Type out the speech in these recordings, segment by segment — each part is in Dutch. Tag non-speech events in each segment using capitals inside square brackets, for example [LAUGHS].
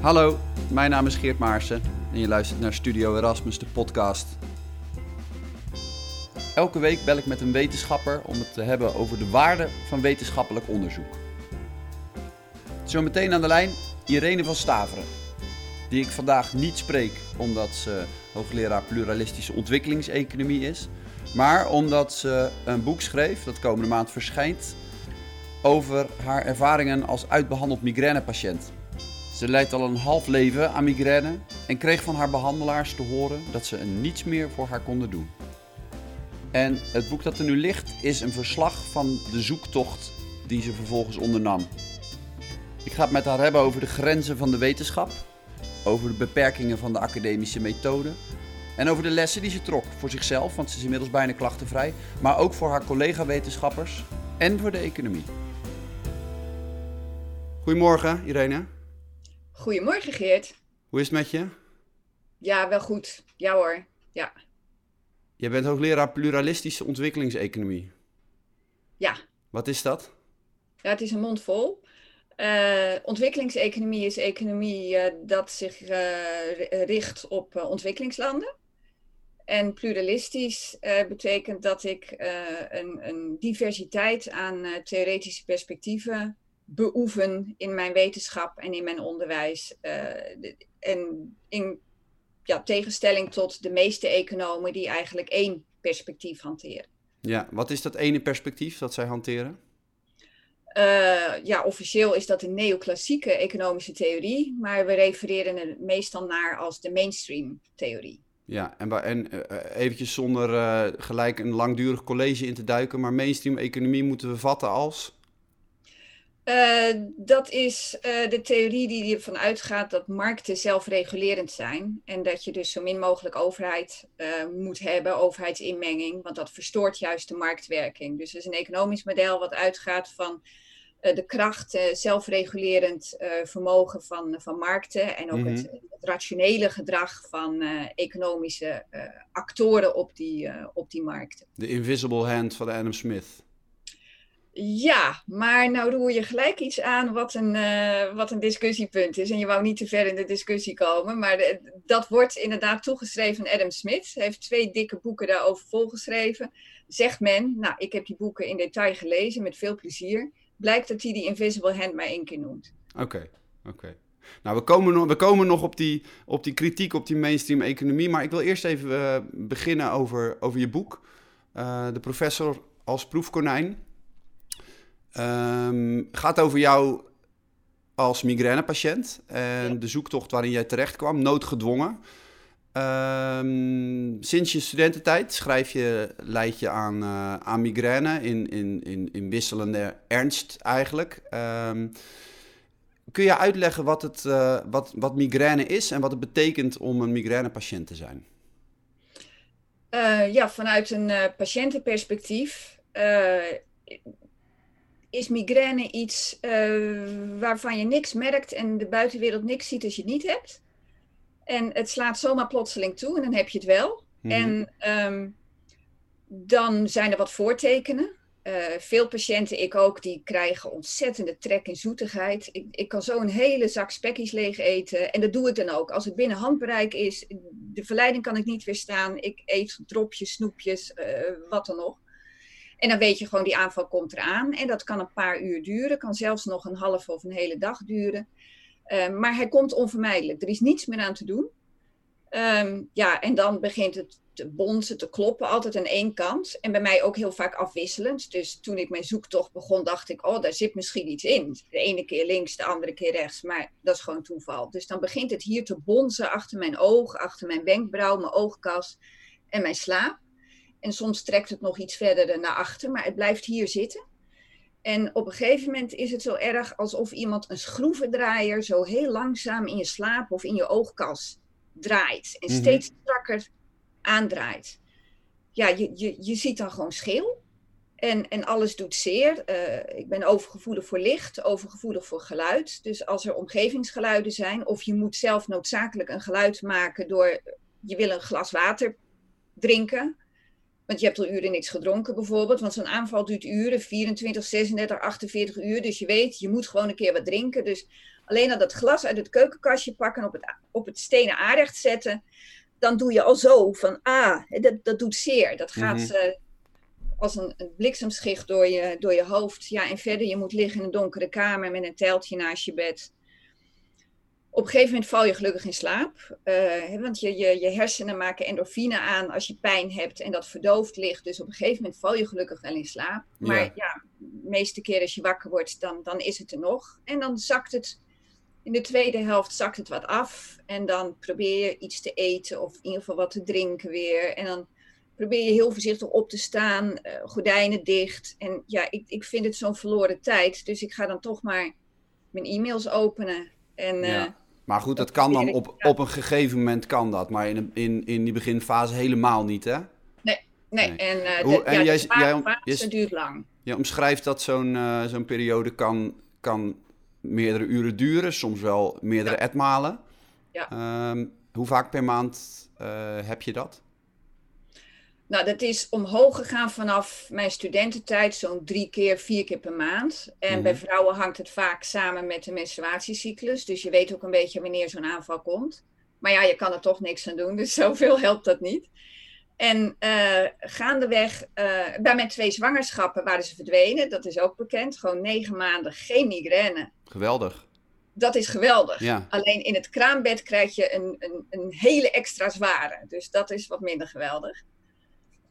Hallo, mijn naam is Geert Maarsen en je luistert naar Studio Erasmus, de podcast. Elke week bel ik met een wetenschapper om het te hebben over de waarde van wetenschappelijk onderzoek. Zometeen aan de lijn Irene van Staveren, die ik vandaag niet spreek omdat ze hoogleraar pluralistische ontwikkelingseconomie is, maar omdat ze een boek schreef dat komende maand verschijnt over haar ervaringen als uitbehandeld migrainepatiënt. Ze leidt al een half leven aan migraine en kreeg van haar behandelaars te horen dat ze er niets meer voor haar konden doen. En het boek dat er nu ligt is een verslag van de zoektocht die ze vervolgens ondernam. Ik ga het met haar hebben over de grenzen van de wetenschap, over de beperkingen van de academische methode en over de lessen die ze trok voor zichzelf, want ze is inmiddels bijna klachtenvrij, maar ook voor haar collega-wetenschappers en voor de economie. Goedemorgen, Irene. Goedemorgen, Geert. Hoe is het met je? Ja, wel goed. Ja hoor. Ja. Je bent hoogleraar pluralistische ontwikkelingseconomie. Ja. Wat is dat? Ja, het is een mond vol. Uh, ontwikkelingseconomie is economie uh, dat zich uh, richt op ontwikkelingslanden. En pluralistisch betekent dat ik een, een, diversiteit aan theoretische perspectieven beoefen in mijn wetenschap en in mijn onderwijs. en in ja, tegenstelling tot de meeste economen die eigenlijk één perspectief hanteren. Ja, wat is dat ene perspectief dat zij hanteren? Uh, ja, officieel is dat een neoclassieke economische theorie, maar we refereren er meestal naar als de mainstream theorie. Ja, en, en uh, eventjes zonder uh, gelijk een langdurig college in te duiken, maar mainstream economie moeten we vatten als? Dat is de theorie die ervan uitgaat dat markten zelfregulerend zijn en dat je dus zo min mogelijk overheid moet hebben, overheidsinmenging, want dat verstoort juist de marktwerking. Dus het is een economisch model wat uitgaat van de kracht, zelfregulerend vermogen van, van markten en ook het, het, rationele gedrag van economische actoren op die, op die markten. De invisible hand van Adam Smith. Ja, maar nou roer je gelijk iets aan wat een, uh, wat een discussiepunt is. En je wou niet te ver in de discussie komen, maar dat wordt inderdaad toegeschreven aan Adam Smith. Hij heeft twee dikke boeken daarover volgeschreven. Zegt men, nou, ik heb die boeken in detail gelezen met veel plezier blijkt dat hij die Invisible Hand maar één keer noemt. Oké, oké. Nou, we komen, nog, we komen nog op die, op die kritiek op die mainstream economie. Maar ik wil eerst even uh, beginnen over, over je boek. Uh, de professor als proefkonijn. Um, gaat over jou als migrainepatiënt en ja. de zoektocht waarin jij terecht kwam, noodgedwongen. Um, sinds je studententijd schrijf je, leid je aan, uh, aan migraine in, in, in, in wisselende ernst eigenlijk. Um, kun je uitleggen wat, het, uh, wat, wat migraine is en wat het betekent om een migrainepatiënt te zijn? Uh, ja, vanuit een patiëntenperspectief is migraine iets waarvan je niks merkt en de buitenwereld niks ziet als je het niet hebt. En het slaat zomaar plotseling toe en dan heb je het wel. Mm. En um, dan zijn er wat voortekenen. Uh, veel patiënten, ik ook, die krijgen ontzettende trek in zoetigheid. Ik, ik kan zo een hele zak spekkies leeg eten. En dat doe ik dan ook. Als het binnen handbereik is, de verleiding kan ik niet weerstaan. Ik eet dropjes, snoepjes, uh, wat dan nog. En dan weet je gewoon, die aanval komt eraan. En dat kan een paar uur duren. Kan zelfs nog een halve of een hele dag duren. Uh, maar hij komt onvermijdelijk. Er is niets meer aan te doen. Um, ja, en dan begint het te bonzen, te kloppen, altijd aan één kant. En bij mij ook heel vaak afwisselend. Dus toen ik mijn zoektocht begon, dacht ik, oh, daar zit misschien iets in. De ene keer links, de andere keer rechts. Maar dat is gewoon toeval. Dus dan begint het hier te bonzen achter mijn oog, achter mijn wenkbrauw, mijn oogkas en mijn slaap. En soms trekt het nog iets verder naar achter, maar het blijft hier zitten. En op een gegeven moment is het zo erg alsof iemand een schroevendraaier zo heel langzaam in je slaap of in je oogkas draait. En steeds strakker aandraait. Ja, je, je, je ziet dan gewoon scheel. En, en alles doet zeer. Uh, ik ben overgevoelig voor licht, overgevoelig voor geluid. Dus als er omgevingsgeluiden zijn, of je moet zelf noodzakelijk een geluid maken door je wil een glas water drinken. Want je hebt al uren niks gedronken bijvoorbeeld. Want zo'n aanval duurt uren, 24, 36, 48 uur. Dus je weet, je moet gewoon een keer wat drinken. Dus alleen al dat glas uit het keukenkastje pakken, op het, op het stenen aanrecht zetten, dan doe je al zo van, ah, dat, dat doet zeer. Dat gaat mm als een, een, bliksemschicht door je, door je hoofd. Ja, en verder, je moet liggen in een donkere kamer met een teltje naast je bed. Op een gegeven moment val je gelukkig in slaap. Uh, want je, je, je hersenen maken endorfine aan als je pijn hebt en dat verdoofd ligt. Dus op een gegeven moment val je gelukkig wel in slaap. Maar ja, ja de meeste keer als je wakker wordt, dan, dan is het er nog. En dan zakt het, in de tweede helft zakt het wat af. En dan probeer je iets te eten of in ieder geval wat te drinken weer. En dan probeer je heel voorzichtig op te staan, uh, gordijnen dicht. En ja, ik, ik vind het zo'n verloren tijd. Dus ik ga dan toch maar mijn e-mails openen. En, ja. Eh, maar goed, dat, kan dan op, op een gegeven moment kan dat. Maar in, in, in die beginfase helemaal niet, hè? Nee, nee. En, uh, Hoe, en jij, jij, duurt lang. Je omschrijft dat zo'n zo'n periode kan, kan meerdere uren duren. Soms wel meerdere etmalen. Ja. Um, hoe vaak per maand heb je dat? Nou, dat is omhoog gegaan vanaf mijn studententijd, zo'n drie keer, vier keer per maand. En bij mhm. vrouwen hangt het vaak samen met de menstruatiecyclus. Dus je weet ook een beetje wanneer zo'n aanval komt. Maar ja, je kan er toch niks aan doen, dus [LAUGHS] zoveel helpt dat niet. En uh, gaandeweg, uh, bij mijn twee zwangerschappen waren ze verdwenen. Dat is ook bekend. Gewoon negen maanden geen migraine. Geweldig. Dat is geweldig. Ja. Alleen in het kraambed krijg je een, een, een hele extra zware. Dus dat is wat minder geweldig.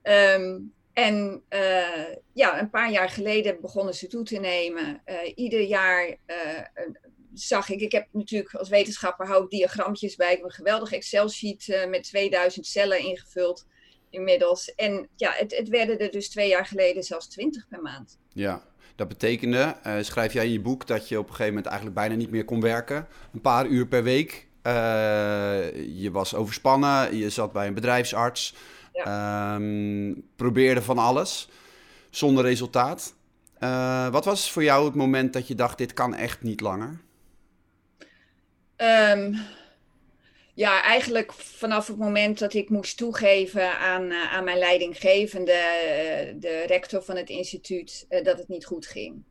Ehm, en uh, ja, een paar jaar geleden begonnen ze toe te nemen. Uh, ieder jaar uh, zag ik, ik heb natuurlijk als wetenschapper hou ik diagrampjes bij. Ik heb een geweldig Excel-sheet met 2000 cellen ingevuld inmiddels. En ja, het, het werden er dus twee jaar geleden zelfs 20 per maand. Ja, dat betekende, schrijf jij in je boek, dat je op een gegeven moment eigenlijk bijna niet meer kon werken. Een paar uur per week. je was overspannen, je zat bij een bedrijfsarts. Ehm, probeerde van alles, zonder resultaat. Uh, wat was voor jou het moment dat je dacht, dit kan echt niet langer? Um, ja, eigenlijk vanaf het moment dat ik moest toegeven aan, uh, aan mijn leidinggevende, uh, de rector van het instituut, dat het niet goed ging.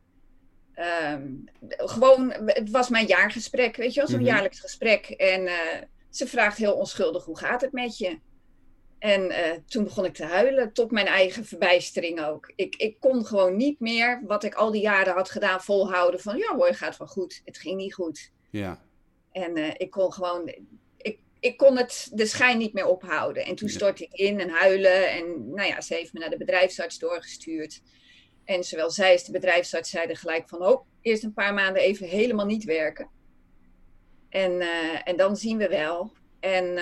Um, gewoon, het was mijn jaargesprek, weet je wel, zo'n mm jaarlijks gesprek. En ze vraagt heel onschuldig, hoe gaat het met je? En uh, toen begon ik te huilen, tot mijn eigen verbijstering ook. Ik, ik kon gewoon niet meer wat ik al die jaren had gedaan volhouden van ja hoor, gaat wel goed. Het ging niet goed. Ja. En uh, ik kon gewoon, ik, ik kon het de schijn niet meer ophouden. En toen stortte ik in en huilen. En nou ja, ze heeft me naar de bedrijfsarts doorgestuurd. En zowel zij als de bedrijfsarts zeiden gelijk van, oh, eerst een paar maanden even helemaal niet werken. En, uh, en dan zien we wel. En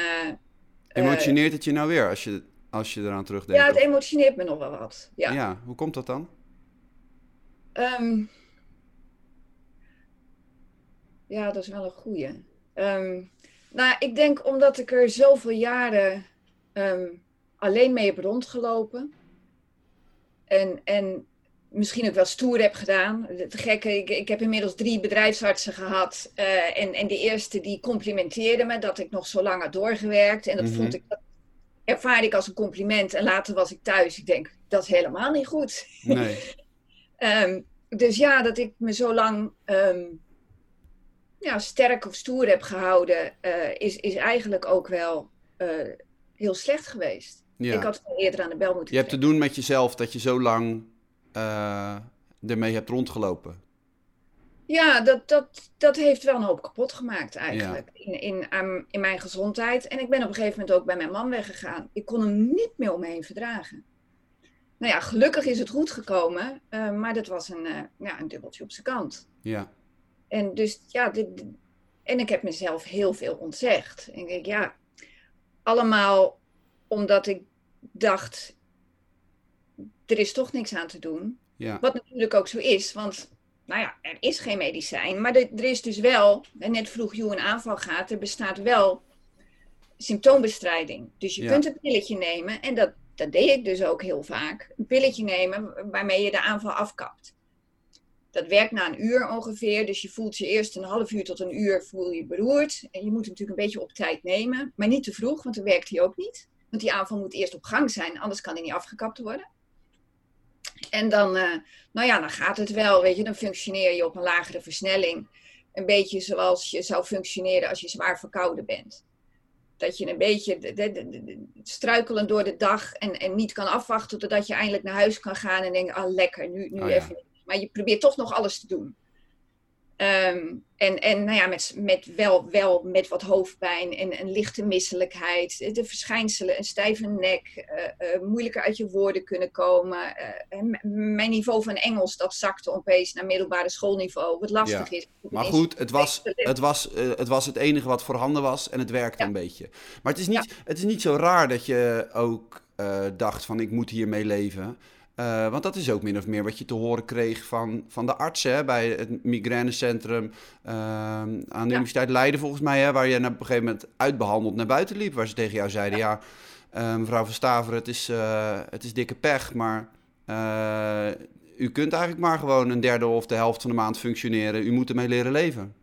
Emotioneert het je nou weer als je, als je eraan terugdenkt? Ja, het emotioneert me nog wel wat. Ja, ja hoe komt dat dan? Um, ja, dat is wel een goeie. Um, nou, ik denk omdat ik er zoveel jaren um, alleen mee heb rondgelopen. En, en misschien ook wel stoer heb gedaan. Het gekke, ik, ik heb inmiddels drie bedrijfsartsen gehad. Uh, en, en de eerste die complimenteerde me dat ik nog zo lang had doorgewerkt. En dat Mhm. vond ik, dat ervaarde ik als een compliment. En later was ik thuis. Ik denk, dat is helemaal niet goed. Nee. [LAUGHS] Ehm, dus ja, dat ik me zo lang ehm, ja, sterk of stoer heb gehouden, eh, is, is eigenlijk ook wel eh, heel slecht geweest. Ja. Ik had veel eerder aan de bel moeten Je hebt te doen met jezelf dat je zo lang eh, ermee hebt rondgelopen. Ja, dat, dat, dat heeft wel een hoop kapot gemaakt eigenlijk in, in, aan- in mijn gezondheid. En ik ben op een gegeven moment ook bij mijn man weggegaan. Ik kon hem niet meer om me heen verdragen. Nou ja, gelukkig is het goed gekomen, eh, maar dat was een, eh, ja, een dubbeltje op zijn kant. Ja. En dus ja, dit- en ik heb mezelf heel veel ontzegd. En ik denk, ja, allemaal omdat ik dacht, er is toch niks aan te doen. Ja. Wat natuurlijk ook zo is, want nou ja, er is geen medicijn. Maar er, er is dus wel, en net vroeg hoe een aanval gaat, er bestaat wel symptoombestrijding. Dus je Ja. kunt een pilletje nemen, en dat, dat deed ik dus ook heel vaak. Een pilletje nemen waarmee je de aanval afkapt. Dat werkt na een uur ongeveer, dus je voelt je eerst een half uur tot een uur voel je beroerd. En je moet hem natuurlijk een beetje op tijd nemen, maar niet te vroeg, want dan werkt hij ook niet. Want die aanval moet eerst op gang zijn, anders kan hij niet afgekapt worden. En dan, eh, nou ja, dan gaat het wel, weet je, dan functioneer je op een lagere versnelling. een beetje zoals je zou functioneren als je zwaar verkouden bent. Dat je een beetje de, de, de, struikelen door de dag en, en niet kan afwachten totdat je eindelijk naar huis kan gaan en denkt, ah lekker, nu, nu oh even. Maar je probeert toch nog alles te doen. Ehm, en, en nou ja, met, met wel, wel met wat hoofdpijn en een lichte misselijkheid, de verschijnselen, een stijve nek, uh, uh, moeilijker uit je woorden kunnen komen. Uh, mijn niveau van Engels, dat zakte opeens naar middelbare schoolniveau, wat lastig is. Maar goed, het was, het, was, het was het enige wat voorhanden was en het werkte een beetje. Maar het is, niet, het is niet zo raar dat je ook dacht van ik moet hiermee leven. Uh, want dat is ook min of meer wat je te horen kreeg van, van de artsen bij het migrainecentrum uh, aan de Universiteit Leiden volgens mij. Hè, waar je op een gegeven moment uitbehandeld naar buiten liep. Waar ze tegen jou zeiden, ja, ja uh, mevrouw van Staveren, het is, eh, het is dikke pech. Maar u kunt eigenlijk maar gewoon een derde of de helft van de maand functioneren. U moet ermee leren leven.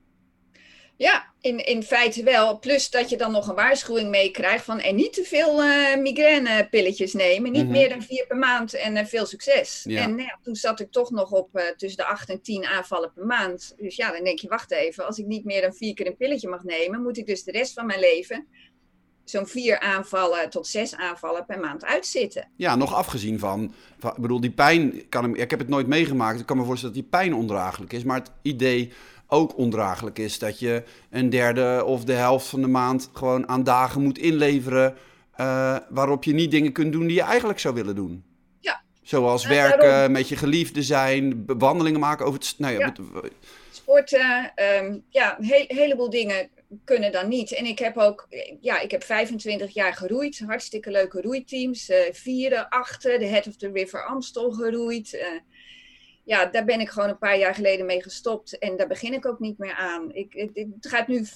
Ja, in, in feite wel. Plus dat je dan nog een waarschuwing meekrijgt van en niet te veel uh, migrainepilletjes nemen. Niet mhm. meer dan vier per maand en uh, veel succes. En nou ja, toen zat ik toch nog op uh, tussen de acht en tien aanvallen per maand. Dus ja, dan denk je, wacht even. Als ik niet meer dan vier keer een pilletje mag nemen, moet ik dus de rest van mijn leven zo'n vier aanvallen tot zes aanvallen per maand uitzitten. Ja, nog afgezien van, van ik bedoel, die pijn, kan ik heb het nooit meegemaakt. Ik kan me voorstellen dat die pijn ondraaglijk is. Maar het idee ook ondraaglijk is. Dat je een derde of de helft van de maand gewoon aan dagen moet inleveren. Uh, waarop je niet dingen kunt doen die je eigenlijk zou willen doen. Ja. Zoals werken, met je geliefde zijn, wandelingen maken over het. Nou ja, Sporten, um, ja, een he heleboel dingen kunnen dan niet. En ik heb ook, ja, ik heb 25 jaar geroeid. Hartstikke leuke roeiteams. Uh, vieren, achten, de Head of the River Amstel geroeid. Uh, ja, daar ben ik gewoon een paar jaar geleden mee gestopt. En daar begin ik ook niet meer aan. Ik, het, het gaat nu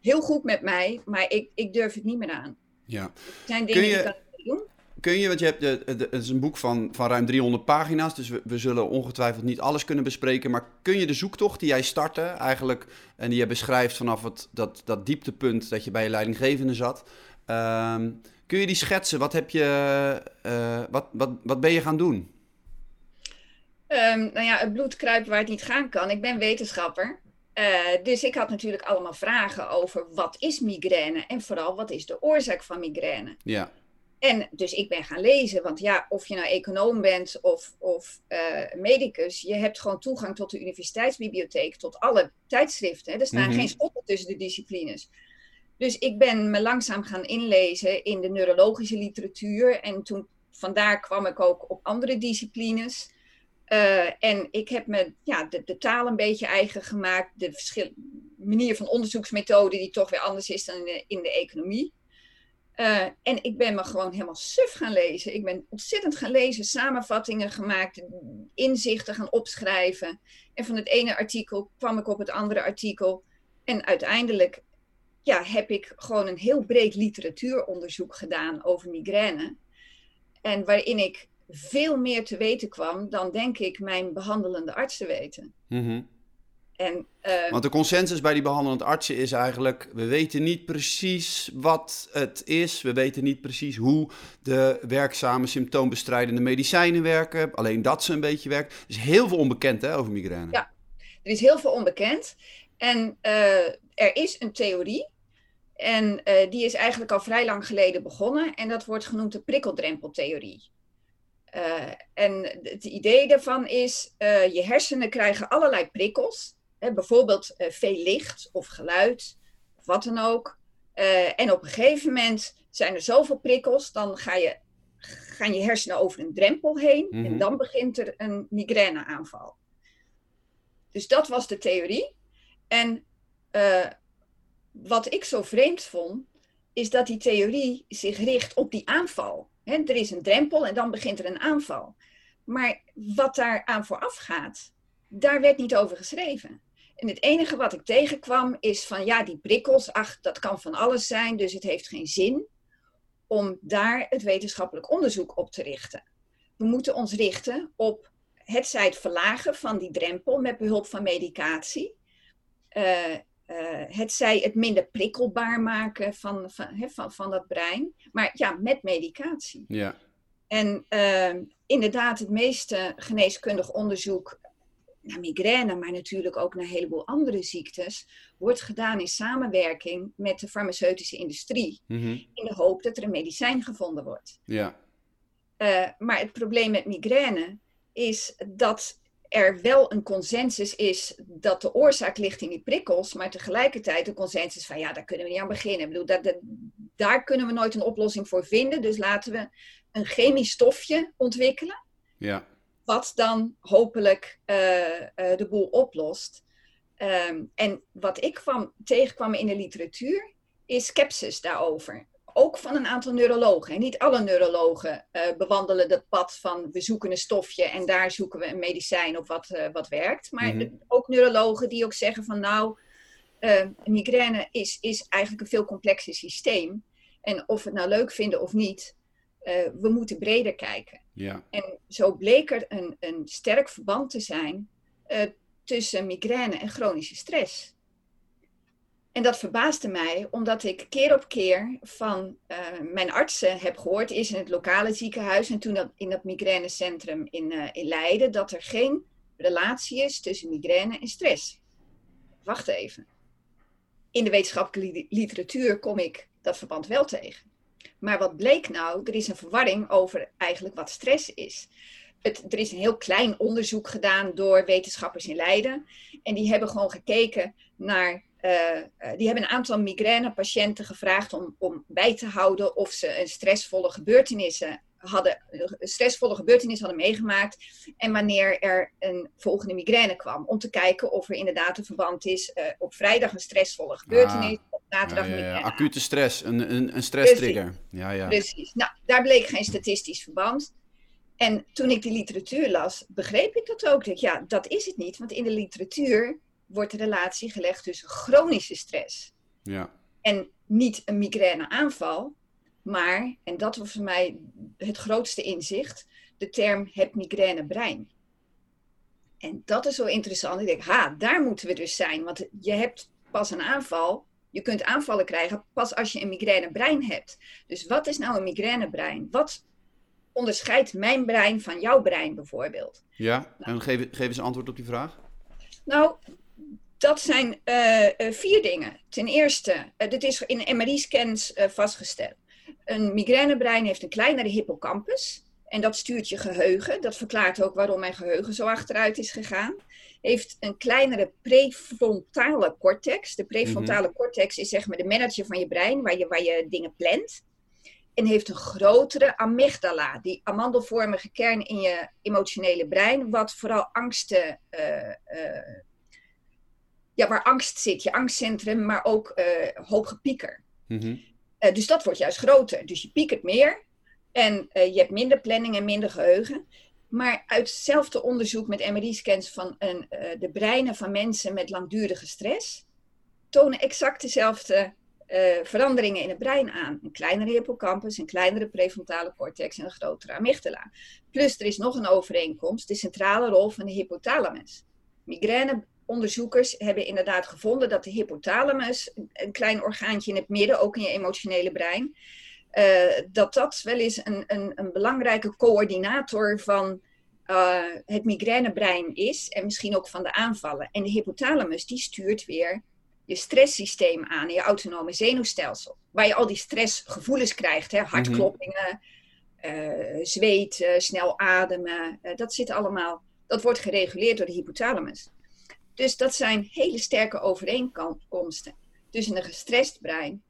heel goed met mij, maar ik, ik durf het niet meer aan. Ja. Er zijn dingen die ik kan doen. Kun je, want je hebt, de, het is een boek van, van ruim 300 pagina's, dus we, we, zullen ongetwijfeld niet alles kunnen bespreken. Maar kun je de zoektocht die jij startte, eigenlijk, en die je beschrijft vanaf het, dat, dat dieptepunt dat je bij je leidinggevende zat, ehm, kun je die schetsen? Wat, heb je, uh, wat, wat, wat ben je gaan doen? Um, nou ja, het bloed kruipt waar het niet gaan kan. Ik ben wetenschapper. Uh, dus ik had natuurlijk allemaal vragen over wat is migraine en vooral wat is de oorzaak van migraine. Ja. En dus ik ben gaan lezen, want ja, of je nou econoom bent of, of uh, medicus, je hebt gewoon toegang tot de universiteitsbibliotheek, tot alle tijdschriften. Er staan mhm. geen schotten tussen de disciplines. Dus ik ben me langzaam gaan inlezen in de neurologische literatuur en toen vandaar kwam ik ook op andere disciplines. Uh, en ik heb me ja, de, taal een beetje eigen gemaakt, de verschil, manier van onderzoeksmethode die toch weer anders is dan in de, economie. Uh, en ik ben me gewoon helemaal suf gaan lezen. Ik ben ontzettend gaan lezen, samenvattingen gemaakt, inzichten gaan opschrijven. En van het ene artikel kwam ik op het andere artikel. En uiteindelijk ja, heb ik gewoon een heel breed literatuuronderzoek gedaan over migraine. En waarin ik veel meer te weten kwam dan, denk ik, mijn behandelende artsen weten. Mm en, uh, Want de consensus bij die behandelende artsen is eigenlijk: we weten niet precies wat het is. We weten niet precies hoe de werkzame symptoombestrijdende medicijnen werken. Alleen dat ze een beetje werken. Er is heel veel onbekend hè, over migraine. Ja, er is heel veel onbekend. En uh, er is een theorie. En uh, die is eigenlijk al vrij lang geleden begonnen. En dat wordt genoemd de prikkeldrempeltheorie. Uh, en het idee daarvan is, uh, je hersenen krijgen allerlei prikkels. Hè, bijvoorbeeld uh, veel licht of geluid, of wat dan ook. en op een gegeven moment zijn er zoveel prikkels, dan ga je, gaan je hersenen over een drempel heen. En mhm. dan begint er een migraineaanval. Dus dat was de theorie. En wat ik zo vreemd vond, is dat die theorie zich richt op die aanval er is een drempel en dan begint er een aanval. Maar wat daar aan vooraf gaat, daar werd niet over geschreven. En het enige wat ik tegenkwam is van ja, die prikkels, ach, dat kan van alles zijn, dus het heeft geen zin om daar het wetenschappelijk onderzoek op te richten. We moeten ons richten op het zij het verlagen van die drempel met behulp van medicatie. Uh, uh, het zij het minder prikkelbaar maken van, van, van, van dat brein. Maar ja, met medicatie. Ja. En uh, inderdaad, het meeste geneeskundig onderzoek naar migraine, maar natuurlijk ook naar een heleboel andere ziektes, wordt gedaan in samenwerking met de farmaceutische industrie. Mhm. In de hoop dat er een medicijn gevonden wordt. Ja. Uh, maar het probleem met migraine is dat er wel een consensus is dat de oorzaak ligt in die prikkels, maar tegelijkertijd een consensus van ja, daar kunnen we niet aan beginnen. Ik bedoel, dat, dat, daar kunnen we nooit een oplossing voor vinden. Dus laten we een chemisch stofje ontwikkelen. Ja. Wat dan hopelijk uh, uh, de boel oplost. Um, en wat ik kwam, tegenkwam in de literatuur is sceptisch daarover ook van een aantal neurologen. En niet alle neurologen uh, bewandelen dat pad van we zoeken een stofje en daar zoeken we een medicijn op wat, uh, wat werkt. Maar Mhm. ook neurologen die ook zeggen van nou, uh, migraine is, is eigenlijk een veel complexer systeem. En of we het nou leuk vinden of niet, we moeten breder kijken. Ja. En zo bleek er een, een sterk verband te zijn tussen migraine en chronische stress. En dat verbaasde mij, omdat ik keer op keer van uh, mijn artsen heb gehoord, eerst in het lokale ziekenhuis en toen dat in dat migrainecentrum in, uh, in Leiden, dat er geen relatie is tussen migraine en stress. Wacht even. In de wetenschappelijke literatuur kom ik dat verband wel tegen. Maar wat bleek nou? Er is een verwarring over eigenlijk wat stress is. Het, er is een heel klein onderzoek gedaan door wetenschappers in Leiden. En die hebben gewoon gekeken naar die hebben een aantal migrainepatiënten gevraagd om, om bij te houden of ze een stressvolle gebeurtenissen hadden, een stressvolle gebeurtenis hadden meegemaakt en wanneer er een volgende migraine kwam. Om te kijken of er inderdaad een verband is uh, op vrijdag een stressvolle gebeurtenis, ah, op zaterdag ja, ja. Acute stress, een, een, een stresstrigger. Ja, ja. Precies. Nou, daar bleek geen statistisch verband. En toen ik die literatuur las, begreep ik dat ook. Dacht, ja, dat is het niet, want in de literatuur wordt de relatie gelegd tussen chronische stress Ja. en niet een migraineaanval, maar, en dat was voor mij het grootste inzicht, de term het migrainebrein. En dat is zo interessant. Ik denk, ha, daar moeten we dus zijn. Want je hebt pas een aanval, je kunt aanvallen krijgen pas als je een migrainebrein hebt. Dus wat is nou een migrainebrein? Wat onderscheidt mijn brein van jouw brein bijvoorbeeld? Ja, en geef, geef eens antwoord op die vraag. Nou, dat zijn uh, uh, vier dingen. Ten eerste, uh, dit is in MRI-scans vastgesteld. Een migrainebrein heeft een kleinere hippocampus. En dat stuurt je geheugen. Dat verklaart ook waarom mijn geheugen zo achteruit is gegaan. Heeft een kleinere prefrontale cortex. De prefrontale mm -hmm. cortex is zeg maar de manager van je brein, waar je, waar je dingen plant. En heeft een grotere amygdala, die amandelvormige kern in je emotionele brein, wat vooral angsten ja, waar angst zit, je angstcentrum, maar ook uh, gepieker. Mm -hmm. uh, dus dat wordt juist groter. Dus je piekert meer en uh, je hebt minder planning en minder geheugen. Maar uit hetzelfde onderzoek met MRI-scans van een, de breinen van mensen met langdurige stress, tonen exact dezelfde veranderingen in het brein aan. Een kleinere hippocampus, een kleinere prefrontale cortex en een grotere amygdala. Plus er is nog een overeenkomst, de centrale rol van de hypothalamus. Migraine onderzoekers hebben inderdaad gevonden dat de hypothalamus, een klein orgaantje in het midden, ook in je emotionele brein, uh, dat dat wel eens een, een, een belangrijke coördinator van uh, het migrainebrein is en misschien ook van de aanvallen. En de hypothalamus die stuurt weer je stresssysteem aan, je autonome zenuwstelsel, waar je al die stressgevoelens krijgt, hè? hartkloppingen, uh, zweet, snel ademen, dat zit allemaal, dat wordt gereguleerd door de hypothalamus. Dus dat zijn hele sterke overeenkomsten tussen een gestrest brein,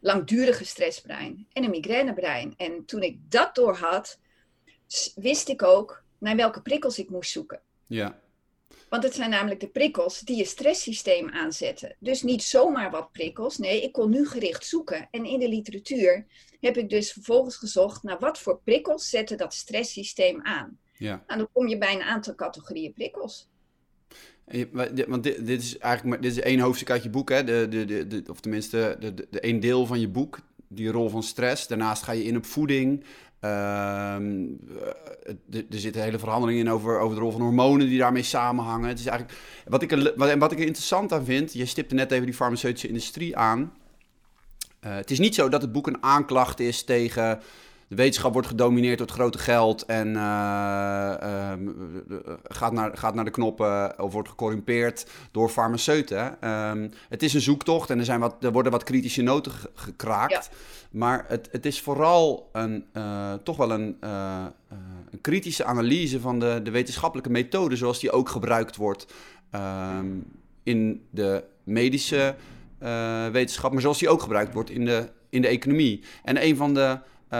langdurig gestrest brein en een migrainebrein. En toen ik dat door had, wist ik ook naar welke prikkels ik moest zoeken. Ja. Want het zijn namelijk de prikkels die je stresssysteem aanzetten. Dus niet zomaar wat prikkels. Nee, ik kon nu gericht zoeken. En in de literatuur heb ik dus vervolgens gezocht naar wat voor prikkels zetten dat stresssysteem aan. Ja. En dan kom je bij een aantal categorieën prikkels. Want dit, dit, is eigenlijk dit is één hoofdstuk uit je boek, hè? De, de, de, of tenminste de, de, één deel van je boek, die rol van stress. Daarnaast ga je in op voeding. Uh, er zitten hele verhandelingen in over, over de rol van hormonen die daarmee samenhangen. Het is eigenlijk, wat, ik wat, wat ik er interessant aan vind, je stipte net even die farmaceutische industrie aan. Uh, het is niet zo dat het boek een aanklacht is tegen de wetenschap wordt gedomineerd door het grote geld en ehm, gaat, naar, gaat naar de knoppen of wordt gecorrumpeerd door farmaceuten. Ehm, het is een zoektocht en er, zijn wat, er worden wat kritische noten gekraakt. Maar het, het is vooral een, toch wel een, een kritische analyse van de, de wetenschappelijke methode zoals die ook gebruikt wordt Ehm, in de medische wetenschap, maar zoals die ook gebruikt wordt in de, in de economie. En een van de, uh,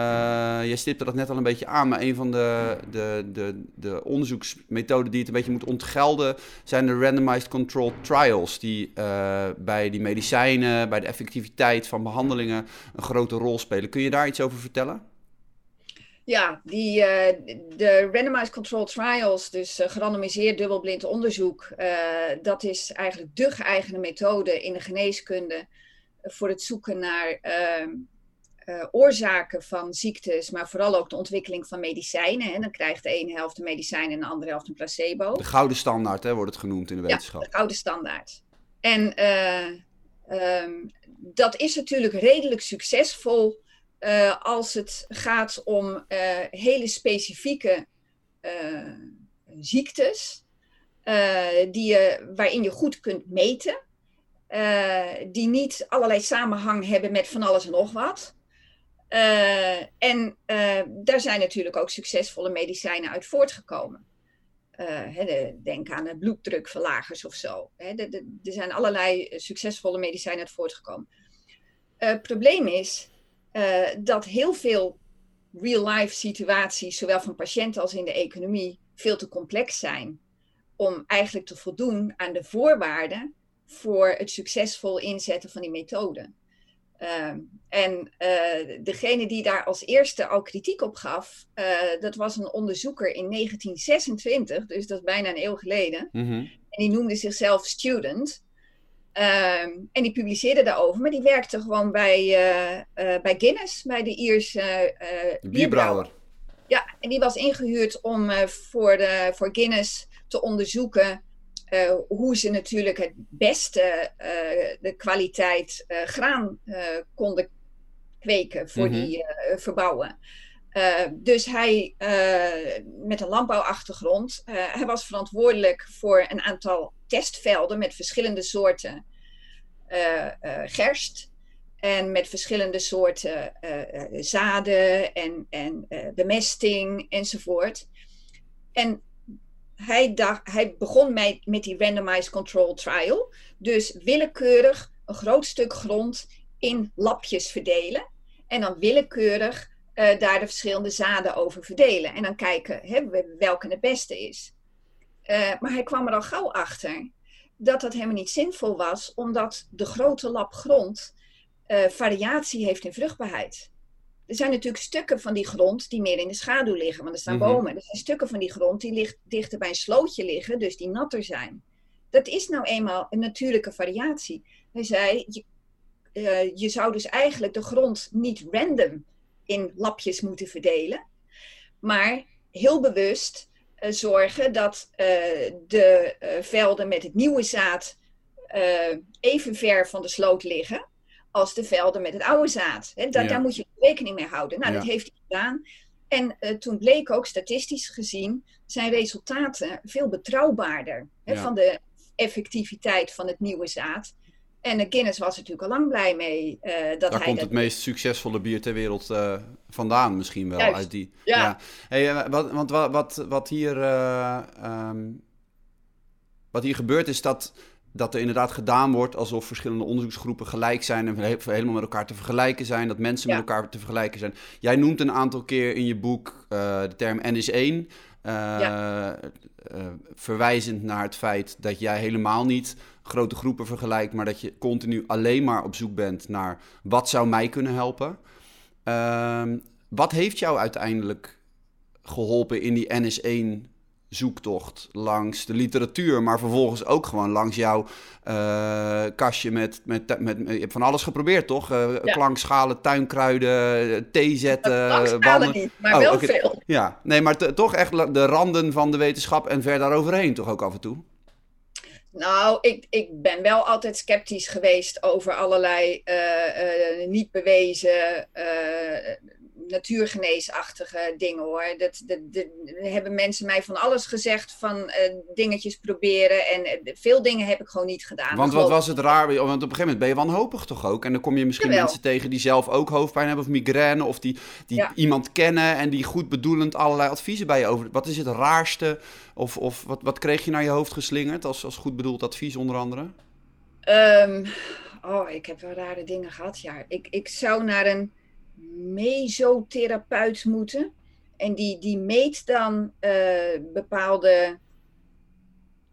jij stipte dat net al een beetje aan, maar een van de, de, de, de onderzoeksmethoden die het een beetje moet ontgelden, zijn de randomized controlled trials, die uh, bij die medicijnen, bij de effectiviteit van behandelingen een grote rol spelen. Kun je daar iets over vertellen? Ja, die, uh, de randomized controlled trials, dus gerandomiseerd dubbelblind onderzoek, dat is eigenlijk de geëigende methode in de geneeskunde voor het zoeken naar ehm, oorzaken van ziektes, maar vooral ook de ontwikkeling van medicijnen. En dan krijgt de ene helft een medicijn en de andere helft een placebo. De gouden standaard hè, wordt het genoemd in de wetenschap. Ja, de gouden standaard. En um, dat is natuurlijk redelijk succesvol uh, als het gaat om hele specifieke ziektes, die je, waarin je goed kunt meten, die niet allerlei samenhang hebben met van alles en nog wat. En daar zijn natuurlijk ook succesvolle medicijnen uit voortgekomen. denk aan de bloeddrukverlagers of zo. er zijn allerlei succesvolle medicijnen uit voortgekomen. Het probleem is, dat heel veel real-life situaties, zowel van patiënten als in de economie, veel te complex zijn om eigenlijk te voldoen aan de voorwaarden voor het succesvol inzetten van die methode. Uh, en uh, degene die daar als eerste al kritiek op gaf, uh, dat was een onderzoeker in 1926, dus dat is bijna een eeuw geleden. Mm -hmm. En die noemde zichzelf student. Um, en die publiceerde daarover, maar die werkte gewoon bij, uh, bij Guinness, bij de Ierse bierbrouwer. Ja, en die was ingehuurd om voor, de, voor Guinness te onderzoeken hoe ze natuurlijk het beste de kwaliteit graan konden kweken voor mm -hmm. die verbouwen. dus hij, met een landbouwachtergrond, hij was verantwoordelijk voor een aantal testvelden met verschillende soorten uh, uh, gerst. En met verschillende soorten uh, zaden en, en bemesting enzovoort. En hij, hij begon met, met die randomized control trial. Dus willekeurig een groot stuk grond in lapjes verdelen. En dan willekeurig daar de verschillende zaden over verdelen. En dan kijken hè, welke het beste is. maar hij kwam er al gauw achter dat dat helemaal niet zinvol was, omdat de grote lap grond uh, variatie heeft in vruchtbaarheid. Er zijn natuurlijk stukken van die grond die meer in de schaduw liggen, want er staan mm -hmm. bomen. Er zijn stukken van die grond die ligt, dichter bij een slootje liggen, dus die natter zijn. Dat is nou eenmaal een natuurlijke variatie. Hij zei, je, uh, je zou dus eigenlijk de grond niet random in lapjes moeten verdelen, maar heel bewust uh, zorgen dat uh, de velden met het nieuwe zaad even ver van de sloot liggen als de velden met het oude zaad. He, dat, ja. Daar moet je rekening mee houden. Nou, ja. dat heeft hij gedaan. En toen bleek ook statistisch gezien zijn resultaten veel betrouwbaarder ja. van de effectiviteit van het nieuwe zaad. En uh, Guinness was natuurlijk al lang blij mee. Uh, dat Daar hij komt dat... het meest succesvolle bier ter wereld uh, vandaan misschien wel. Juist. Uit die, ja. ja. Hey, wat, want wat, wat, wat, hier, um, wat hier gebeurt is dat, dat er inderdaad gedaan wordt alsof verschillende onderzoeksgroepen gelijk zijn en helemaal met elkaar te vergelijken zijn. Dat mensen ja. met elkaar te vergelijken zijn. Jij noemt een aantal keer in je boek de term N is 1. Ja. verwijzend naar het feit dat jij helemaal niet grote groepen vergelijkt, maar dat je continu alleen maar op zoek bent naar wat zou mij kunnen helpen. Uh, wat heeft jou uiteindelijk geholpen in die NS1 zoektocht langs de literatuur, maar vervolgens ook gewoon langs jouw uh, kastje met, met, met, met, Je hebt van alles geprobeerd, toch? Uh, ja. Klankschalen, tuinkruiden, thee zetten. Klankschalen niet, maar oh, wel okay. veel. Ja, nee, maar toch echt de randen van de wetenschap en ver daaroverheen toch ook af en toe? Nou, ik, ik ben wel altijd sceptisch geweest over allerlei uh, niet bewezen natuurgeneesachtige dingen hoor. Dat, dat, dat, hebben mensen mij van alles gezegd van uh, dingetjes proberen. En uh, veel dingen heb ik gewoon niet gedaan. Want wat was het raar? Want op een gegeven moment ben je wanhopig toch ook? En dan kom je misschien Jawel. mensen tegen die zelf ook hoofdpijn hebben of migraine. Of die, die ja. iemand kennen en die goed bedoelend allerlei adviezen bij je over. Wat is het raarste? Of, of wat, wat kreeg je naar je hoofd geslingerd als, als goed bedoeld advies onder andere? Um, oh, ik heb wel rare dingen gehad. Ja, ik, ik zou naar een mesotherapeut moeten. En die, die meet dan uh, bepaalde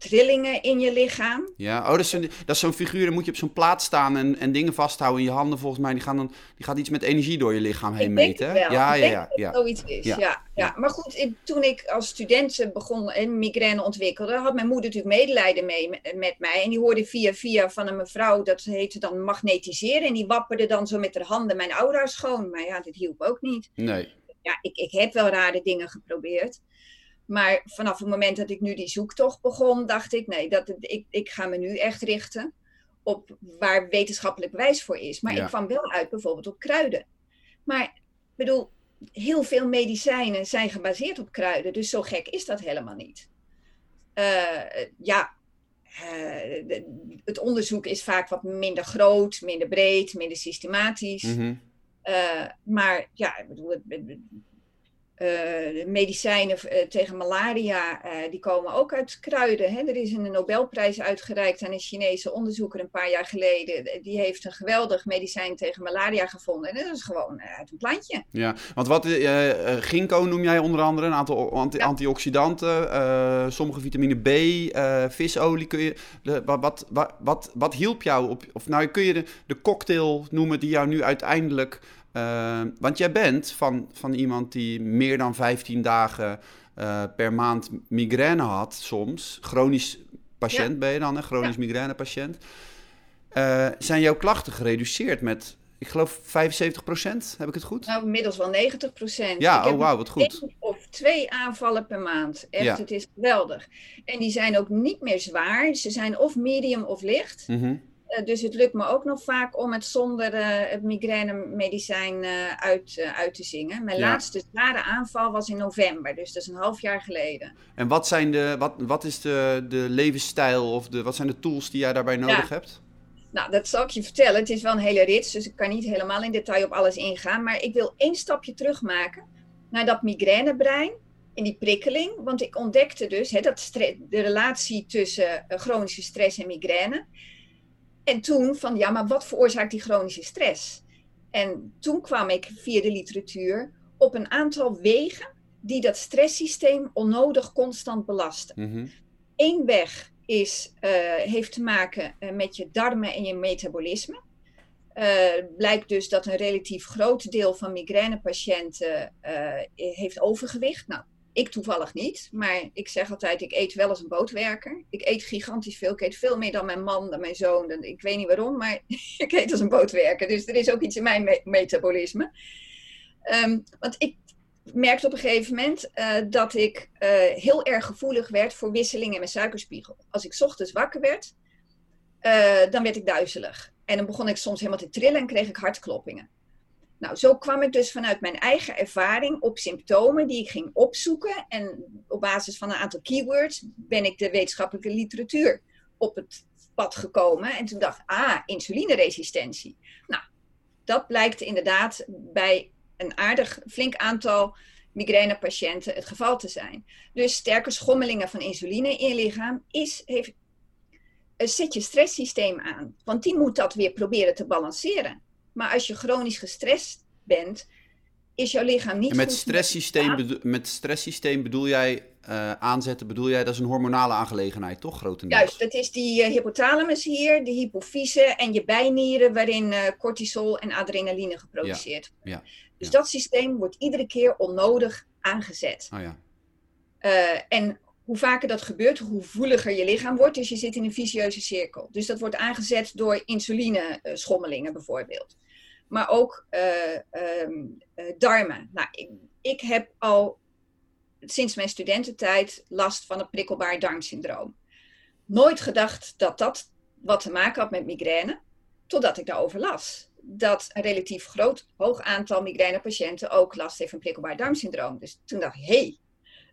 trillingen in je lichaam. Ja, oh, dat is, een, dat is zo'n figuur, dan moet je op zo'n plaat staan en, en dingen vasthouden in je handen. Volgens mij, die, gaan dan, die gaat iets met energie door je lichaam heen ik meten. Denk ja, ja, ja, ja. zoiets is, ja. ja. Ja, Maar goed, ik, toen ik als student begon en migraine ontwikkelde, had mijn moeder natuurlijk medelijden mee met mij. En die hoorde via via van een mevrouw, dat heette dan magnetiseren. En die wapperde dan zo met haar handen mijn aura schoon. Maar ja, dit hielp ook niet. Nee. Ja, ik, ik heb wel rare dingen geprobeerd. Maar vanaf het moment dat ik nu die zoektocht begon, dacht ik, nee, dat, ik, ik ga me nu echt richten op waar wetenschappelijk wijs voor is. Maar ik kwam wel uit bijvoorbeeld op kruiden. Maar ik bedoel, heel veel medicijnen zijn gebaseerd op kruiden, dus zo gek is dat helemaal niet. Uh, ja, uh, het onderzoek is vaak wat minder groot, minder breed, minder systematisch. Mm -hmm. uh, maar ja, ik bedoel, uh, medicijnen uh, tegen malaria, uh, die komen ook uit kruiden. Hè? Er is een Nobelprijs uitgereikt aan een Chinese onderzoeker een paar jaar geleden. Die heeft een geweldig medicijn tegen malaria gevonden. En dat is gewoon uit een plantje. Ja, want wat ginkgo noem jij onder andere, een aantal anti ja. antioxidanten, sommige vitamine B, visolie. Kun je, de, wat, wat, wat, wat hielp jou op, of nou kun je de, de cocktail noemen die jou nu uiteindelijk uh, want jij bent van, van iemand die meer dan 15 dagen uh, per maand migraine had, soms. Chronisch patiënt ja. ben je dan, een chronisch ja. migraine patiënt. Uh, zijn jouw klachten gereduceerd met, ik geloof 75 procent? Heb ik het goed? Nou, inmiddels wel 90 procent. Ja, ik oh wauw, wat goed. Één of twee aanvallen per maand. Echt, ja. het is geweldig. En die zijn ook niet meer zwaar. Ze zijn of medium of licht. Mm -hmm. Uh, dus het lukt me ook nog vaak om het zonder uh, het migrainemedicijn uh, uit, uit te zingen. Mijn ja. laatste zware aanval was in november, dus dat is een half jaar geleden. En wat, zijn de, wat, wat is de, de levensstijl of de, wat zijn de tools die jij daarbij nodig ja. hebt? Nou, dat zal ik je vertellen. Het is wel een hele rits, dus ik kan niet helemaal in detail op alles ingaan. Maar ik wil één stapje terug maken naar dat migrainebrein in die prikkeling. Want ik ontdekte dus hè, dat de relatie tussen chronische stress en migraine. En toen van, ja, maar wat veroorzaakt die chronische stress? En toen kwam ik via de literatuur op een aantal wegen die dat stresssysteem onnodig constant belasten. Mm -hmm. Eén weg is, uh, heeft te maken uh, met je darmen en je metabolisme. Uh, blijkt dus dat een relatief groot deel van migrainepatiënten heeft overgewicht. Nou, ik toevallig niet, maar ik zeg altijd, ik eet wel als een bootwerker. Ik eet gigantisch veel. Ik eet veel meer dan mijn man, dan mijn zoon. Dan, ik weet niet waarom, maar [LAUGHS] ik eet als een bootwerker. Dus er is ook iets in mijn me metabolisme. Um, want ik merkte op een gegeven moment uh, dat ik uh, heel erg gevoelig werd voor wisselingen in mijn suikerspiegel. Als ik ochtends wakker werd, uh, dan werd ik duizelig. En dan begon ik soms helemaal te trillen en kreeg ik hartkloppingen. Nou, zo kwam ik dus vanuit mijn eigen ervaring op symptomen die ik ging opzoeken. En op basis van een aantal keywords ben ik de wetenschappelijke literatuur op het pad gekomen. En toen dacht ik, ah, insulineresistentie. Nou, dat blijkt inderdaad bij een aardig flink aantal migrainepatiënten het geval te zijn. Dus sterke schommelingen van insuline in je lichaam is, heeft, zet je stresssysteem aan. Want die moet dat weer proberen te balanceren. Maar als je chronisch gestrest bent, is jouw lichaam niet. En met stresssysteem, bedoel, met stresssysteem bedoel jij uh, aanzetten, bedoel jij dat is een hormonale aangelegenheid, toch? Grotendeels. Juist, dat is die uh, hypothalamus hier, de hypofyse en je bijnieren, waarin uh, cortisol en adrenaline geproduceerd ja. ja. Dus ja. dat systeem wordt iedere keer onnodig aangezet. Oh, ja. en hoe vaker dat gebeurt, hoe gevoeliger je lichaam wordt. Dus je zit in een vicieuze cirkel. Dus dat wordt aangezet door insulineschommelingen bijvoorbeeld. Maar ook uh, um, uh, darmen. Nou, ik, ik, heb al sinds mijn studententijd last van een prikkelbaar darmsyndroom. Nooit gedacht dat dat wat te maken had met migraine, totdat ik daarover las. dat een relatief groot, hoog aantal migrainepatiënten ook last heeft van prikkelbaar darmsyndroom. Dus toen dacht ik, hé,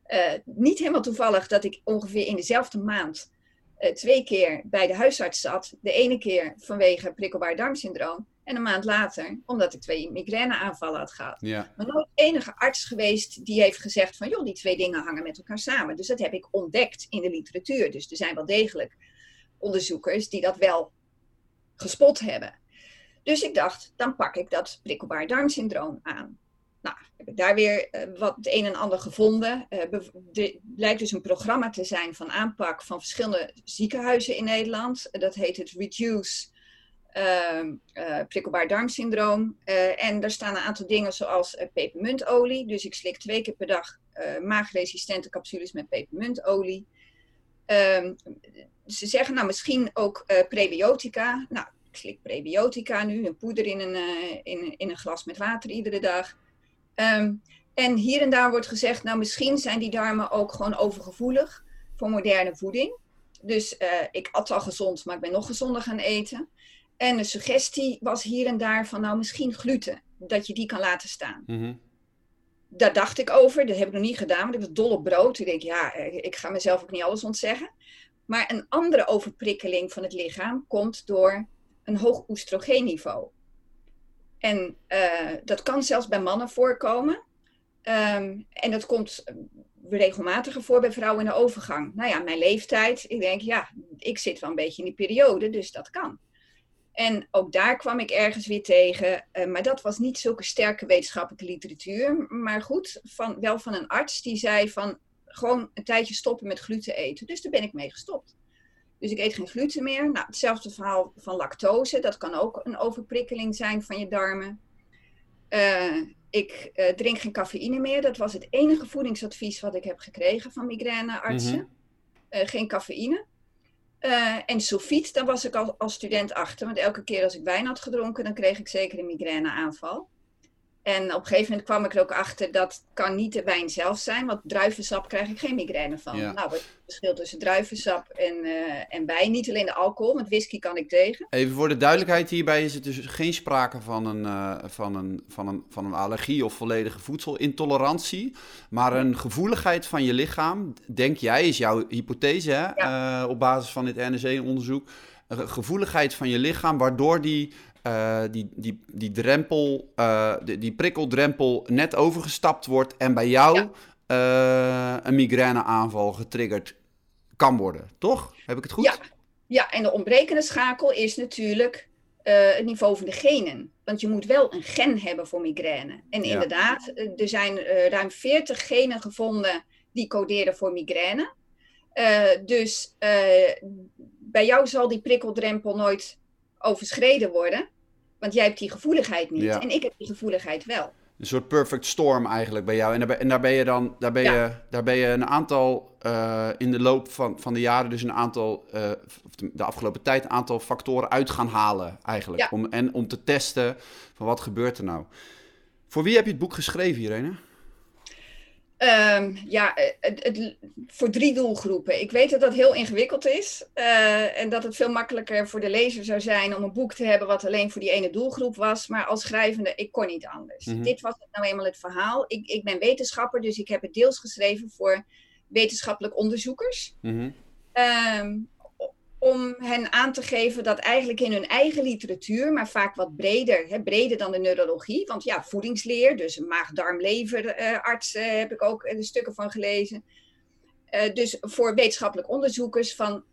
hey, uh, niet helemaal toevallig dat ik ongeveer in dezelfde maand twee keer bij de huisarts zat. De ene keer vanwege prikkelbaar darmsyndroom en een maand later omdat ik twee migraineaanvallen had gehad. Ja. Maar nooit enige arts geweest die heeft gezegd van joh, die twee dingen hangen met elkaar samen. Dus dat heb ik ontdekt in de literatuur. Dus er zijn wel degelijk onderzoekers die dat wel gespot hebben. Dus ik dacht, dan pak ik dat prikkelbaar darmsyndroom aan. Nou, heb ik daar weer uh, wat het een en ander gevonden. Uh, er blijkt dus een programma te zijn van aanpak van verschillende ziekenhuizen in Nederland. dat heet het Reduce prikkelbaar darmsyndroom. en daar staan een aantal dingen zoals pepermuntolie. Dus ik slik twee keer per dag maagresistente capsules met pepermuntolie. Ehm, ze zeggen nou misschien ook prebiotica. Nou, ik slik prebiotica nu, een poeder in een, in, in een glas met water iedere dag. Ehm, en hier en daar wordt gezegd, nou misschien zijn die darmen ook gewoon overgevoelig voor moderne voeding. Dus ik at al gezond, maar ik ben nog gezonder gaan eten. En de suggestie was hier en daar van, nou misschien gluten, dat je die kan laten staan. Mm Daar dacht ik over, dat heb ik nog niet gedaan, want ik was dol op brood. Ik denk, ja, eh, ik ga mezelf ook niet alles ontzeggen. Maar een andere overprikkeling van het lichaam komt door een hoog oestrogeenniveau. En uh, dat kan zelfs bij mannen voorkomen. Um, en dat komt regelmatiger voor bij vrouwen in de overgang. Nou ja, mijn leeftijd, ik denk, ja, ik zit wel een beetje in die periode, dus dat kan. En ook daar kwam ik ergens weer tegen, uh, maar dat was niet zulke sterke wetenschappelijke literatuur. Maar goed, van, wel van een arts die zei van gewoon een tijdje stoppen met gluten eten. Dus daar ben ik mee gestopt. Dus ik eet geen gluten meer. Nou, hetzelfde verhaal van lactose. Dat kan ook een overprikkeling zijn van je darmen. Uh, ik uh, drink geen cafeïne meer. Dat was het enige voedingsadvies wat ik heb gekregen van migraineartsen. Mm -hmm. uh, geen cafeïne. En sulfiet, daar was ik al als student achter. Want elke keer als ik wijn had gedronken, dan kreeg ik zeker een migraineaanval. En op een gegeven moment kwam ik er ook achter dat kan niet de wijn zelf zijn, want druivensap krijg ik geen migraine van. Ja. Nou, het verschil tussen druivensap en, uh, en wijn? Niet alleen de alcohol, want whisky kan ik tegen. Even voor de duidelijkheid hierbij is het dus geen sprake van een, uh, van een, van een, van een allergie of volledige voedselintolerantie, maar een gevoeligheid van je lichaam, denk jij, is jouw hypothese hè? Ja. Uh, op basis van dit NRC-onderzoek, een gevoeligheid van je lichaam waardoor die uh, die, die, die drempel, uh, die, die prikkeldrempel net overgestapt wordt en bij jou ja. uh, een migraineaanval getriggerd kan worden, toch? Heb ik het goed? Ja, ja en de ontbrekende schakel is natuurlijk het niveau van de genen. Want je moet wel een gen hebben voor migraine. En ja. inderdaad, er zijn ruim 40 genen gevonden die coderen voor migraine. dus bij jou zal die prikkeldrempel nooit overschreden worden. Want jij hebt die gevoeligheid niet. Ja. En ik heb die gevoeligheid wel. Een soort perfect storm eigenlijk bij jou. En daar ben, en daar ben je dan daar ben ja. je, daar ben je een aantal uh, in de loop van, van de jaren, dus een aantal, uh, de afgelopen tijd, een aantal factoren uit gaan halen eigenlijk. Ja. Om, en om te testen van wat gebeurt er nou. Voor wie heb je het boek geschreven, Irene? Um, ja, het, het, voor drie doelgroepen. Ik weet dat dat heel ingewikkeld is. Uh, en dat het veel makkelijker voor de lezer zou zijn om een boek te hebben wat alleen voor die ene doelgroep was. Maar als schrijvende, ik kon niet anders. Mhm. Mm -hmm. Dit was nou eenmaal het verhaal. Ik, ik, ben wetenschapper, dus ik heb het deels geschreven voor wetenschappelijk onderzoekers. Mm -hmm. um, om hen aan te geven dat eigenlijk in hun eigen literatuur, maar vaak wat breder, hè, breder dan de neurologie, want ja, voedingsleer, dus maag-darm-leverarts uh, heb ik ook uh, stukken van gelezen. Uh, dus voor wetenschappelijk onderzoekers van,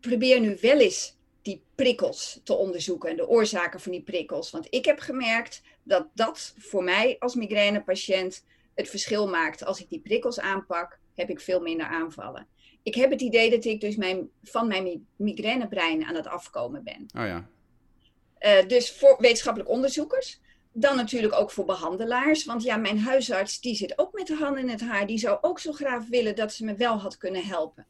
probeer nu wel eens die prikkels te onderzoeken en de oorzaken van die prikkels. Want ik heb gemerkt dat dat voor mij als migrainepatiënt het verschil maakt. Als ik die prikkels aanpak, heb ik veel minder aanvallen ik heb het idee dat ik dus mijn, van mijn migrainebrein aan het afkomen ben. Oh ja. Uh, dus voor wetenschappelijk onderzoekers. Dan natuurlijk ook voor behandelaars. Want ja, mijn huisarts die zit ook met de handen in het haar. Die zou ook zo graag willen dat ze me wel had kunnen helpen.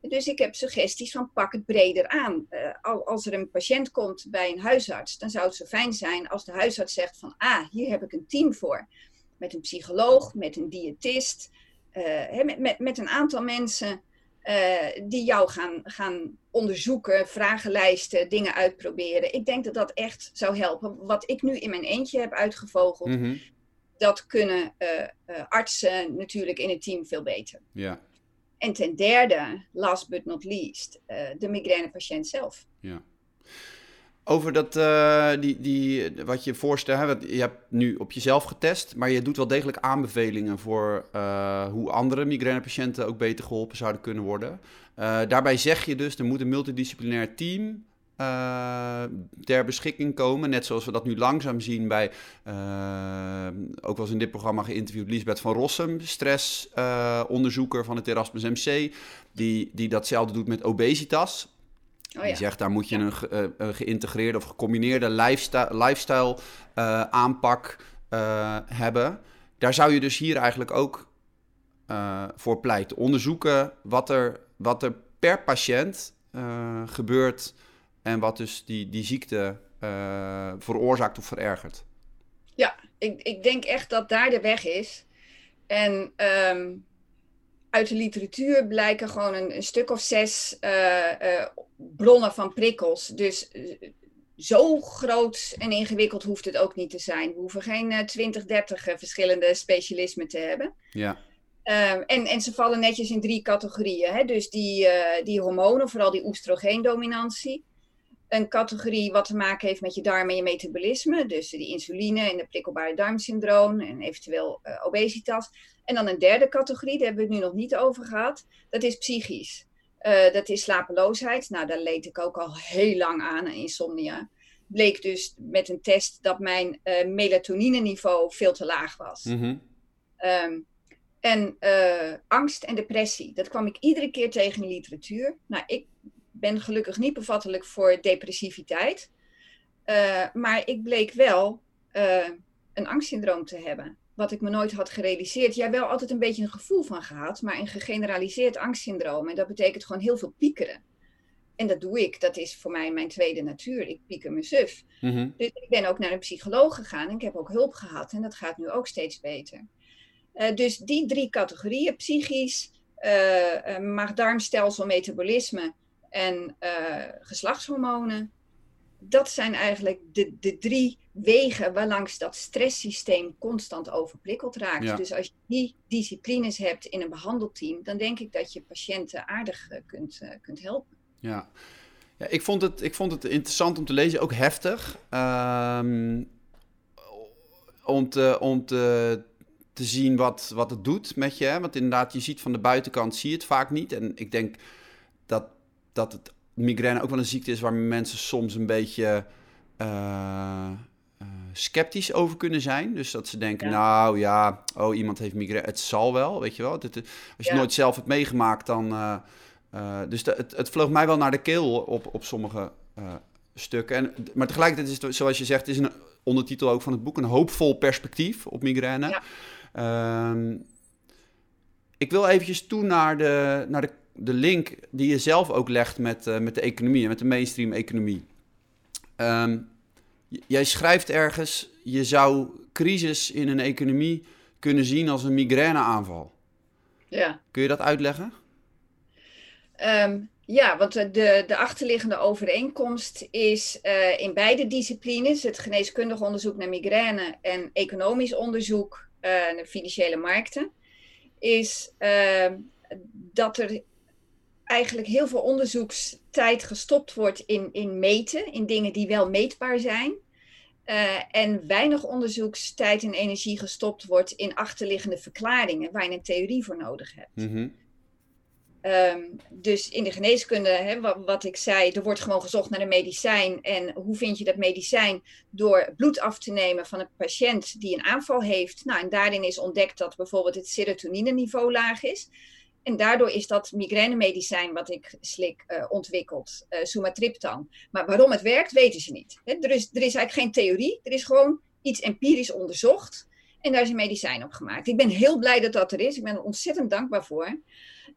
Dus ik heb suggesties van pak het breder aan. Uh, als er een patiënt komt bij een huisarts, dan zou het zo fijn zijn als de huisarts zegt van ah, hier heb ik een team voor. Met een psycholoog, met een diëtist, uh, met, met, met een aantal mensen die jou gaan, gaan onderzoeken, vragenlijsten, dingen uitproberen. Ik denk dat dat echt zou helpen. Wat ik nu in mijn eentje heb uitgevogeld, mhm. dat kunnen artsen natuurlijk in het team veel beter. Ja. En ten derde, last but not least, de migrainepatiënt zelf. Ja. Over dat, uh, die, die, wat je voorstelt, je hebt nu op jezelf getest, maar je doet wel degelijk aanbevelingen voor uh, hoe andere migrainepatiënten ook beter geholpen zouden kunnen worden. Uh, daarbij zeg je dus, er moet een multidisciplinair team ter beschikking komen. Net zoals we dat nu langzaam zien bij, ook eens in dit programma geïnterviewd, Lisbeth van Rossum, stressonderzoeker van het Erasmus MC, die, die datzelfde doet met obesitas. Oh, ja. Die zegt, daar moet je een, ge, uh, geïntegreerde of gecombineerde lifestyle, lifestyle uh, aanpak uh, hebben. Daar zou je dus hier eigenlijk ook voor pleiten. Onderzoeken wat er, wat er per patiënt gebeurt en wat dus die, die ziekte veroorzaakt of verergert. Ja, ik, ik denk echt dat daar de weg is. En um, uit de literatuur blijken gewoon een, een stuk of zes uh, uh, bronnen van prikkels. Dus uh, zo groot en ingewikkeld hoeft het ook niet te zijn. We hoeven geen 20, 30 verschillende specialismen te hebben. Ja. Ehm, en, en ze vallen netjes in drie categorieën. Hè? Dus die, die hormonen, vooral die oestrogeendominantie. Een categorie wat te maken heeft met je darm en je metabolisme. Dus die insuline en de prikkelbare darmsyndroom en eventueel obesitas. En dan een derde categorie, daar hebben we het nu nog niet over gehad. Dat is psychisch. Uh, dat is slapeloosheid. Nou, daar leed ik ook al heel lang aan, insomnia. Bleek dus met een test dat mijn uh, melatonine-niveau veel te laag was. Mm um, en uh, angst en depressie, dat kwam ik iedere keer tegen in literatuur. Nou, ik ben gelukkig niet bevattelijk voor depressiviteit. maar ik bleek wel een angstsyndroom te hebben wat ik me nooit had gerealiseerd. Jij wel altijd een beetje een gevoel van gehad, maar een gegeneraliseerd angstsyndroom. En dat betekent gewoon heel veel piekeren. En dat doe ik. Dat is voor mij mijn tweede natuur. Ik pieker me suf. Mm Dus ik ben ook naar een psycholoog gegaan en ik heb ook hulp gehad. En dat gaat nu ook steeds beter. Uh, dus die drie categorieën, psychisch, uh, uh, maag-darmstelsel, metabolisme en geslachtshormonen, dat zijn eigenlijk de, de drie wegen waarlangs dat stresssysteem constant overprikkeld raakt. Dus als je die disciplines hebt in een behandelteam, dan denk ik dat je patiënten aardig uh, kunt, uh, kunt helpen. Ja. ja, ik, vond het, ik vond het interessant om te lezen, ook heftig. Um, om te, om te, te zien wat, wat het doet met je. Want inderdaad, je ziet van de buitenkant, zie je het vaak niet. En ik denk dat, dat het migraine ook wel een ziekte is waar mensen soms een beetje uh, uh, sceptisch over kunnen zijn. Dus dat ze denken, nou ja, oh iemand heeft migraine, het zal wel, weet je wel. Het, als je nooit zelf hebt meegemaakt, dan... Uh, dus de, het, het vloog mij wel naar de keel op, op sommige stukken. En, maar tegelijkertijd is het, zoals je zegt, is een ondertitel ook van het boek, een hoopvol perspectief op migraine. Ja. Ehm, ik wil eventjes toe naar de, naar de de link die je zelf ook legt met, uh, met de economie, met de mainstream economie. Um, jij schrijft ergens, je zou crisis in een economie kunnen zien als een migraineaanval. Ja. Kun je dat uitleggen? Um, ja, want de, de achterliggende overeenkomst is uh, in beide disciplines, het geneeskundig onderzoek naar migraine en economisch onderzoek uh, naar financiële markten, is uh, dat er eigenlijk heel veel onderzoekstijd gestopt wordt in, in meten, in dingen die wel meetbaar zijn. Uh, en weinig onderzoekstijd en energie gestopt wordt in achterliggende verklaringen waar je een theorie voor nodig hebt. Mm -hmm. um, dus in de geneeskunde, hè, wat, wat, ik zei, er wordt gewoon gezocht naar een medicijn. En hoe vind je dat medicijn? Door bloed af te nemen van een patiënt die een aanval heeft. Nou, en daarin is ontdekt dat bijvoorbeeld het serotonine-niveau laag is. En daardoor is dat migrainemedicijn wat ik slik uh, ontwikkeld, uh, sumatriptan. Maar waarom het werkt, weten ze niet. He, er, is, er is eigenlijk geen theorie, er is gewoon iets empirisch onderzocht. En daar is een medicijn op gemaakt. Ik ben heel blij dat dat er is. Ik ben er ontzettend dankbaar voor.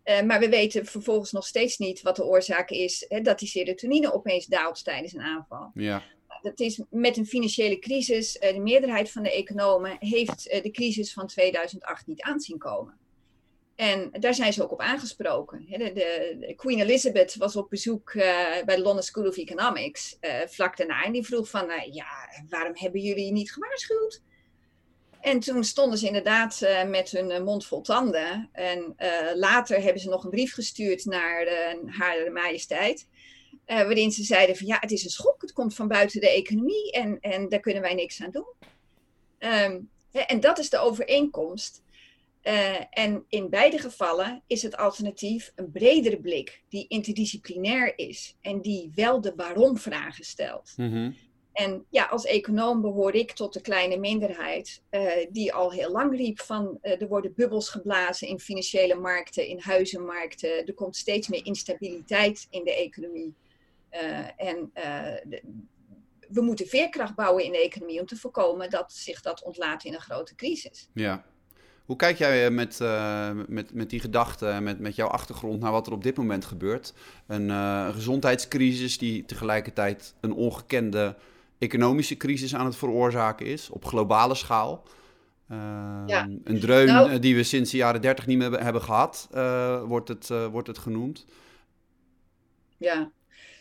Uh, maar we weten vervolgens nog steeds niet wat de oorzaak is hè, dat die serotonine opeens daalt tijdens een aanval. Ja. Dat is met een financiële crisis. de meerderheid van de economen heeft de crisis van 2008 niet aanzien komen. En daar zijn ze ook op aangesproken. De, de, Queen Elizabeth was op bezoek bij de London School of Economics vlak daarna. En die vroeg van, ja, waarom hebben jullie niet gewaarschuwd? En toen stonden ze inderdaad met hun mond vol tanden. En later hebben ze nog een brief gestuurd naar haar majesteit. Uh, waarin ze zeiden van ja, het is een schok, het komt van buiten de economie en, en daar kunnen wij niks aan doen. Ehm, en dat is de overeenkomst. Uh, en in beide gevallen is het alternatief een bredere blik, die interdisciplinair is en die wel de waarom-vragen stelt. Mhm. En ja, als econoom behoor ik tot de kleine minderheid uh, die al heel lang riep van uh, er worden bubbels geblazen in financiële markten, in huizenmarkten, er komt steeds meer instabiliteit in de economie. En de, we moeten veerkracht bouwen in de economie om te voorkomen dat zich dat ontlaat in een grote crisis. Ja. Hoe kijk jij met, uh, met, met die gedachten, met, met jouw achtergrond naar wat er op dit moment gebeurt? Een uh, gezondheidscrisis die tegelijkertijd een ongekende economische crisis aan het veroorzaken is, op globale schaal. Uh, ja. Een dreun nou, die we sinds de jaren 30 niet meer hebben gehad, wordt, het, wordt het genoemd. Ja,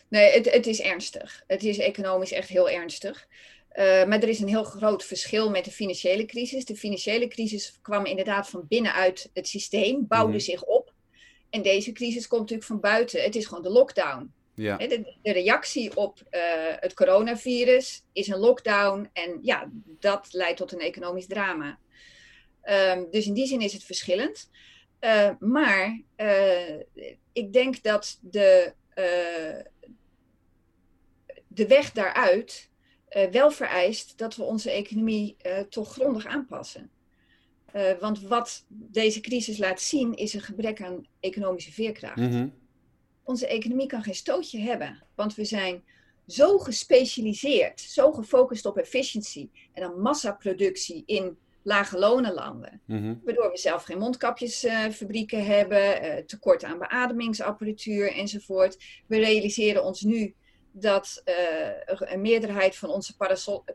Nee, het, het is ernstig. Het is economisch echt heel ernstig. Uh, maar er is een heel groot verschil met de financiële crisis. De financiële crisis kwam inderdaad van binnenuit het systeem, bouwde mm. zich op. En deze crisis komt natuurlijk van buiten. Het is gewoon de lockdown. Ja. De, de, reactie op uh, het coronavirus is een lockdown. En ja, dat leidt tot een economisch drama. Um, dus in die zin is het verschillend. Uh, maar ik denk dat de de weg daaruit wel vereist dat we onze economie uh, toch grondig aanpassen. Uh, want wat deze crisis laat zien is een gebrek aan economische veerkracht. Mm -hmm. Onze economie kan geen stootje hebben, want we zijn zo gespecialiseerd, zo gefocust op efficiëntie en dan massaproductie in lage lonenlanden. Mm -hmm. Waardoor we zelf geen mondkapjesfabrieken hebben, tekort aan beademingsapparatuur enzovoort. We realiseren ons nu dat uh, een meerderheid van onze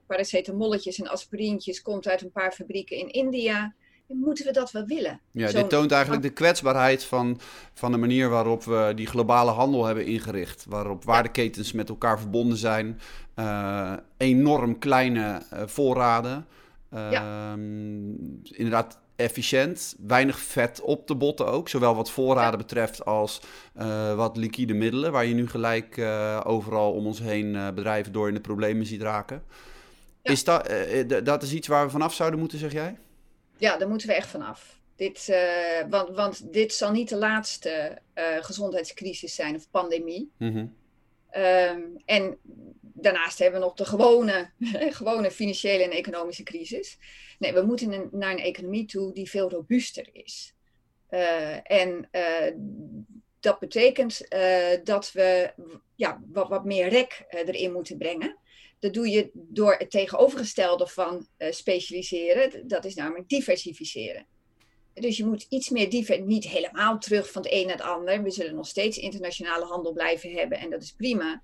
paracetamolletjes en aspirintjes komt uit een paar fabrieken in India. Moeten we dat wel willen? Ja, dit toont eigenlijk de kwetsbaarheid van, van de manier waarop we die globale handel hebben ingericht. Waarop waardeketens met elkaar verbonden zijn. Uh, enorm kleine uh, voorraden. Ja. Ehm, inderdaad, efficiënt, weinig vet op de botten ook, zowel wat voorraden betreft als uh, wat liquide middelen, waar je nu gelijk uh, overal om ons heen uh, bedrijven door in de problemen ziet raken. Ja. Is dat, dat is iets waar we vanaf zouden moeten, zeg jij? Ja, daar moeten we echt vanaf. Dit, want, want dit zal niet de laatste gezondheidscrisis zijn of pandemie. Mm -hmm. Um, en daarnaast hebben we nog de gewone, [LAUGHS] gewone financiële en economische crisis. Nee, we moeten naar een economie toe die veel robuuster is. Uh, en uh, dat betekent uh, dat we ja, wat, wat meer rek erin moeten brengen. Dat doe je door het tegenovergestelde van specialiseren. Dat is namelijk diversificeren. Dus je moet iets meer diver, niet helemaal terug van het een naar het ander. We zullen nog steeds internationale handel blijven hebben en dat is prima.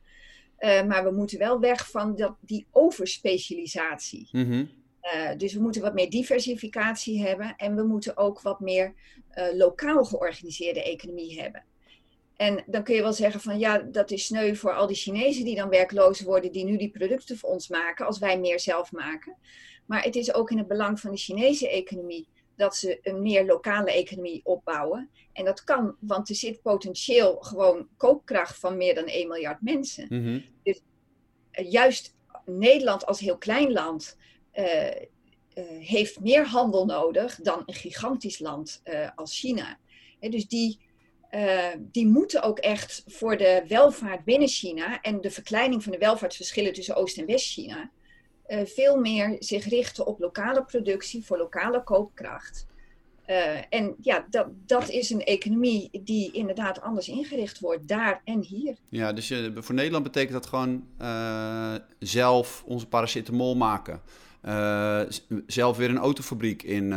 Uh, maar we moeten wel weg van dat, die overspecialisatie. Mm -hmm. uh, dus we moeten wat meer diversificatie hebben en we moeten ook wat meer uh, lokaal georganiseerde economie hebben. En dan kun je wel zeggen van ja, dat is sneu voor al die Chinezen die dan werkloos worden, die nu die producten voor ons maken, als wij meer zelf maken. Maar het is ook in het belang van de Chinese economie dat ze een meer lokale economie opbouwen. En dat kan, want er zit potentieel gewoon koopkracht van meer dan 1 miljard mensen. Mm -hmm. Dus uh, juist Nederland als heel klein land uh, uh, heeft meer handel nodig dan een gigantisch land als China. He, dus die, die moeten ook echt voor de welvaart binnen China en de verkleining van de welvaartsverschillen tussen Oost- en West-China uh, veel meer zich richten op lokale productie voor lokale koopkracht. Uh, en ja, dat, dat is een economie die inderdaad anders ingericht wordt, daar en hier. Ja, dus voor Nederland betekent dat gewoon zelf onze paracetamol maken. zelf weer een autofabriek in,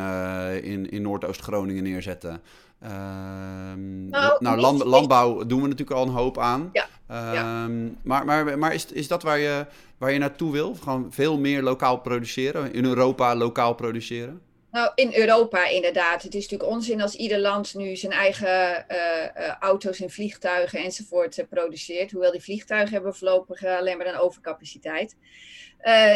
in, in Noordoost-Groningen neerzetten. Ehm, nou, nou land, landbouw doen we natuurlijk al een hoop aan. Ja, um, ja. Maar, maar, maar is, is dat waar je, waar je naartoe wil? Gewoon veel meer lokaal produceren? In Europa lokaal produceren? Nou, in Europa inderdaad. Het is natuurlijk onzin als ieder land nu zijn eigen auto's en vliegtuigen enzovoort produceert. Hoewel die vliegtuigen hebben voorlopig alleen maar een overcapaciteit.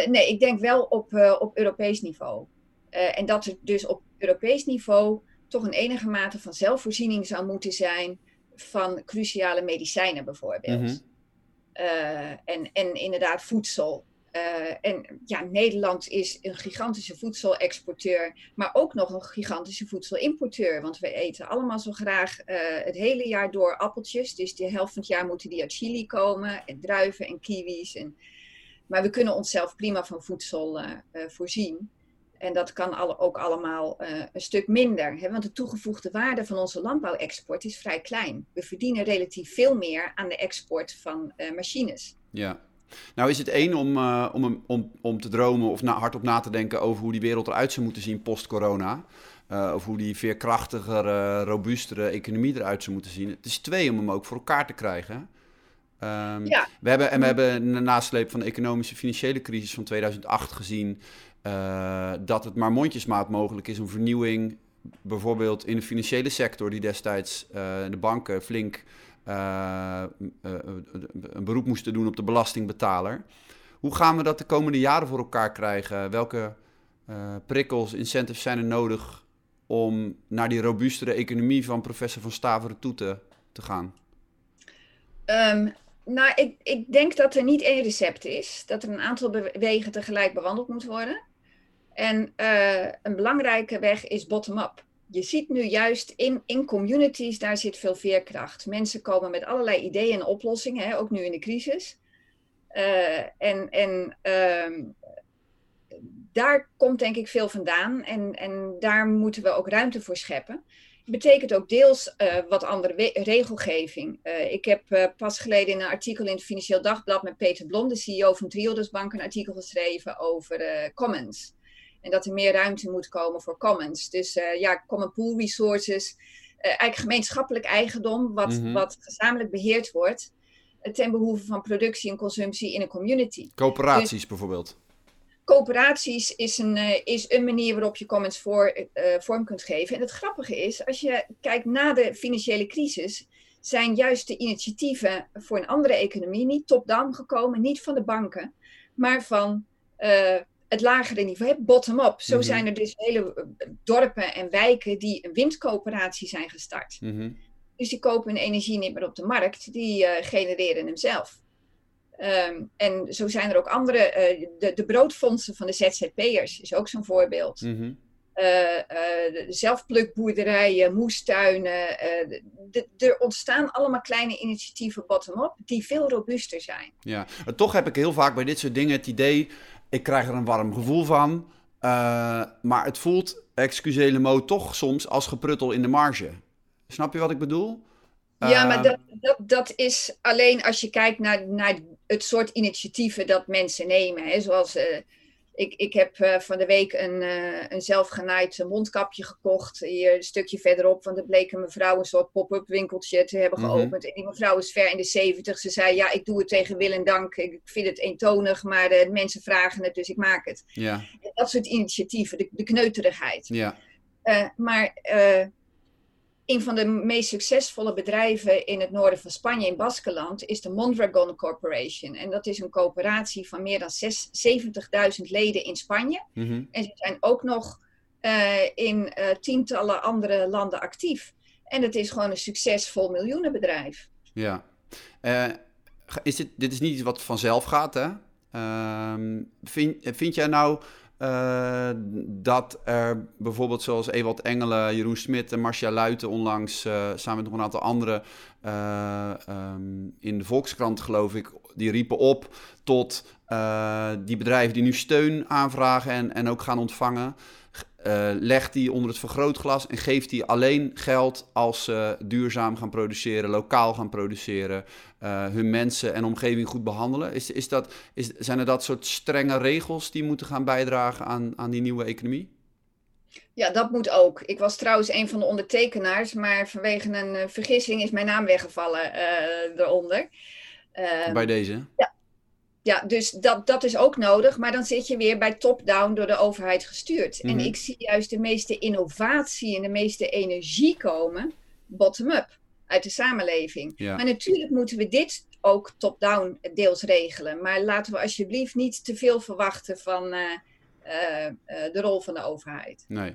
nee, ik denk wel op, op Europees niveau. en dat er dus op Europees niveau toch een enige mate van zelfvoorziening zou moeten zijn van cruciale medicijnen bijvoorbeeld. Mhm. Eh, en, en inderdaad voedsel. Uh, en ja, Nederland is een gigantische voedselexporteur, maar ook nog een gigantische voedselimporteur. Want we eten allemaal zo graag uh, het hele jaar door appeltjes. Dus de helft van het jaar moeten die uit Chili komen, en druiven en kiwis. En... Maar we kunnen onszelf prima van voedsel voorzien. En dat kan alle, ook allemaal uh, een stuk minder. Hè? Want de toegevoegde waarde van onze landbouwexport is vrij klein. We verdienen relatief veel meer aan de export van uh, machines. Ja. Nou is het één om, uh, om, om, om te dromen of na, hardop na te denken over hoe die wereld eruit zou moeten zien post-corona. of hoe die veerkrachtiger, robuustere economie eruit zou moeten zien. Het is twee om hem ook voor elkaar te krijgen. Um, ja. we hebben, en we hebben de nasleep van de economische financiële crisis van 2008 gezien uh, dat het maar mondjesmaat mogelijk is om vernieuwing, bijvoorbeeld in de financiële sector, die destijds uh, de banken flink uh, een beroep moesten doen op de belastingbetaler. Hoe gaan we dat de komende jaren voor elkaar krijgen? Welke prikkels, incentives zijn er nodig om naar die robuustere economie van professor Van Staveren toe te, te gaan? Um, nou, ik, ik denk dat er niet één recept is. Dat er een aantal wegen tegelijk bewandeld moet worden. En uh, een belangrijke weg is bottom-up. Je ziet nu juist in, in communities, daar zit veel veerkracht. Mensen komen met allerlei ideeën en oplossingen, hè, ook nu in de crisis. Uh, en en uh, daar komt denk ik veel vandaan en, en daar moeten we ook ruimte voor scheppen betekent ook deels uh, wat andere regelgeving. Uh, ik heb uh, pas geleden in een artikel in het Financieel Dagblad met Peter Blom, de CEO van Triodos Bank, een artikel geschreven over commons. En dat er meer ruimte moet komen voor commons. Dus ja, common pool resources, eigenlijk gemeenschappelijk eigendom, wat, mm -hmm. wat gezamenlijk beheerd wordt ten behoeve van productie en consumptie in een community. Coöperaties dus, bijvoorbeeld coöperaties is een, uh, is een manier waarop je comments voor, uh, vorm kunt geven. En het grappige is, als je kijkt na de financiële crisis, zijn juist de initiatieven voor een andere economie niet top-down gekomen, niet van de banken, maar van uh, het lagere niveau, bottom-up. Zo mm -hmm. zijn er dus hele dorpen en wijken die een windcoöperatie zijn gestart. Mm -hmm. Dus die kopen hun energie niet meer op de markt, die genereren hem zelf. Um, en zo zijn er ook andere, uh, de, de, broodfondsen van de ZZP'ers is ook zo'n voorbeeld. Mm -hmm. uh, uh, zelfplukboerderijen, moestuinen. er ontstaan allemaal kleine initiatieven bottom-up die veel robuuster zijn. Ja, maar toch heb ik heel vaak bij dit soort dingen het idee, ik krijg er een warm gevoel van. maar het voelt, excusez le mot, toch soms als gepruttel in de marge. Snap je wat ik bedoel? Ja, maar dat, dat, dat is alleen als je kijkt naar, naar het soort initiatieven dat mensen nemen. Hè. Zoals, uh, ik, ik heb uh, van de week een, uh, een zelfgenaaid mondkapje gekocht. Hier een stukje verderop, want er bleek een mevrouw een soort pop-up winkeltje te hebben mhm. geopend. Mm -hmm. En die mevrouw is ver in de zeventig. Ze zei, ja, ik doe het tegen wil en dank. Ik vind het eentonig, maar de mensen vragen het, dus ik maak het. Ja. Dat soort initiatieven, de, de kneuterigheid. Ja. maar een van de meest succesvolle bedrijven in het noorden van Spanje, in Baskeland, is de Mondragon Corporation. En dat is een coöperatie van meer dan 70.000 leden in Spanje. Mhm. En ze zijn ook nog uh, in uh, tientallen andere landen actief. En het is gewoon een succesvol miljoenenbedrijf. Ja. Uh, is dit, dit is niet iets wat vanzelf gaat, hè? Ehm, vind, vind jij nou uh, dat er bijvoorbeeld zoals Ewald Engelen, Jeroen Smit en Marcia Luiten onlangs uh, samen met nog een aantal anderen uh, um, in de Volkskrant geloof ik, die riepen op tot die bedrijven die nu steun aanvragen en, en ook gaan ontvangen. Uh, legt die onder het vergrootglas en geeft die alleen geld als ze duurzaam gaan produceren, lokaal gaan produceren, uh, hun mensen en omgeving goed behandelen? Is, is dat, is, zijn er dat soort strenge regels die moeten gaan bijdragen aan, aan die nieuwe economie? Ja, dat moet ook. Ik was trouwens een van de ondertekenaars, maar vanwege een uh, vergissing is mijn naam weggevallen eronder. Ehm, Bij deze? Ja, ja, dus dat, dat is ook nodig, maar dan zit je weer bij top-down door de overheid gestuurd. En Mhm. ik zie juist de meeste innovatie en de meeste energie komen bottom-up uit de samenleving. Ja. Maar natuurlijk moeten we dit ook top-down deels regelen. Maar laten we alsjeblieft niet te veel verwachten van eh, eh, eh, de rol van de overheid. Nee.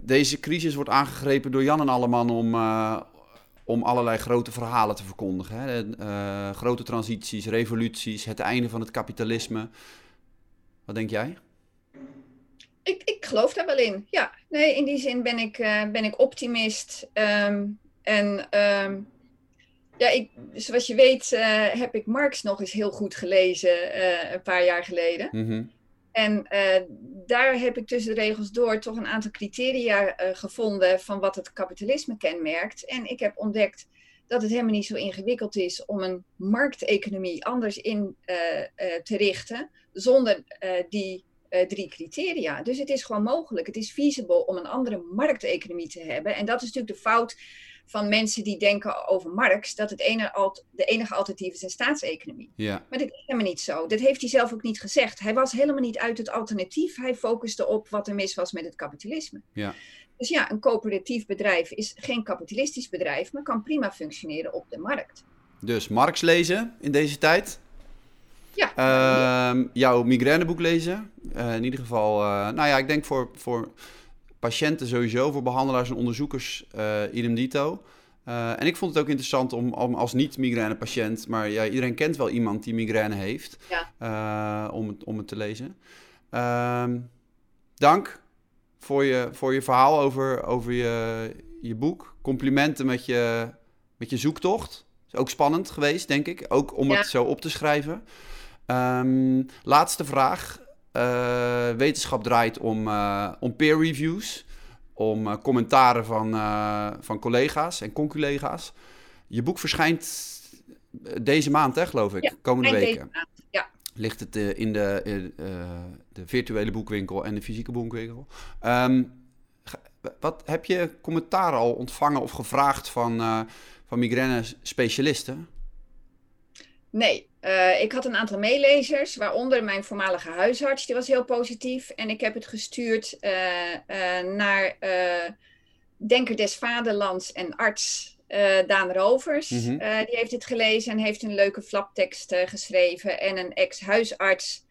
Deze crisis wordt aangegrepen door Jan en Alleman om, eh, om allerlei grote verhalen te verkondigen. Hè? Eh, grote transities, revoluties, het einde van het kapitalisme. Wat denk jij? Ik, ik geloof daar wel in. Ja, nee, in die zin ben ik, eh, ben ik optimist. Ehm, en ehm, ja, ik, zoals je weet eh, heb ik Marx nog eens heel goed gelezen een paar jaar geleden. Mhm. En eh, daar heb ik tussen de regels door toch een aantal criteria eh, gevonden van wat het kapitalisme kenmerkt. En ik heb ontdekt dat het helemaal niet zo ingewikkeld is om een markteconomie anders in eh, te richten zonder die drie criteria. Dus het is gewoon mogelijk. Het is feasible om een andere markteconomie te hebben. En dat is natuurlijk de fout van mensen die denken over Marx, dat het ene, alt- de enige alternatief is een staatseconomie. Ja, Maar dit is helemaal niet zo. Dat heeft hij zelf ook niet gezegd. Hij was helemaal niet uit het alternatief. Hij focuste op wat er mis was met het kapitalisme. ja. Dus ja, een coöperatief bedrijf is geen kapitalistisch bedrijf, maar kan prima functioneren op de markt. Dus Marx lezen in deze tijd. Ja, Ehm, jouw migraineboek lezen. Eh, in ieder geval, eh, nou ja, ik denk voor, voor patiënten sowieso, voor behandelaars en onderzoekers, eh idem dito. Eh, en ik vond het ook interessant om, om als niet-migraine-patiënt, maar ja, iedereen kent wel iemand die migraine heeft, Ja. eh, om, het, om het te lezen. Ehm, dank voor je, voor je verhaal over, over je, je boek. Complimenten met je, met je zoektocht. Is ook spannend geweest, denk ik. Ook om Ja. het zo op te schrijven. Ehm, laatste vraag. Eh, wetenschap draait om, eh, om peer reviews. Om eh, commentaren van, van collega's en conculega's. Je boek verschijnt deze maand, hè, geloof ik. Ja, komende weken. deze maand. Ja. Ligt het in de, de virtuele boekwinkel en de fysieke boekwinkel. Ehm, wat, heb je commentaar al ontvangen of gevraagd van, van migraine-specialisten? Nee, eh, ik had een aantal meelezers, waaronder mijn voormalige huisarts, die was heel positief. En ik heb het gestuurd eh, eh, naar Denker des Vaderlands en arts Daan Rovers. Mhm. Die heeft het gelezen en heeft een leuke flaptekst geschreven. En een ex-huisarts,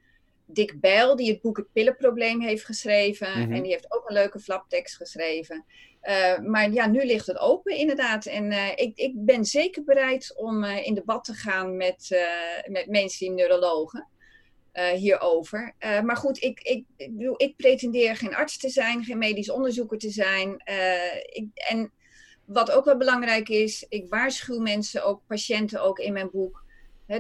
Dick Bijl, die het boek Het Pillenprobleem heeft geschreven. Mhm. En die heeft ook een leuke flaptekst geschreven. Eh, maar ja, nu ligt het open inderdaad. En eh, ik, ik ben zeker bereid om eh, in debat te gaan met, met mainstream neurologen hierover. Maar goed, ik, ik, ik, pretendeer geen arts te zijn, geen medisch onderzoeker te zijn. Ik, en wat ook wel belangrijk is, ik waarschuw mensen, ook patiënten ook in mijn boek.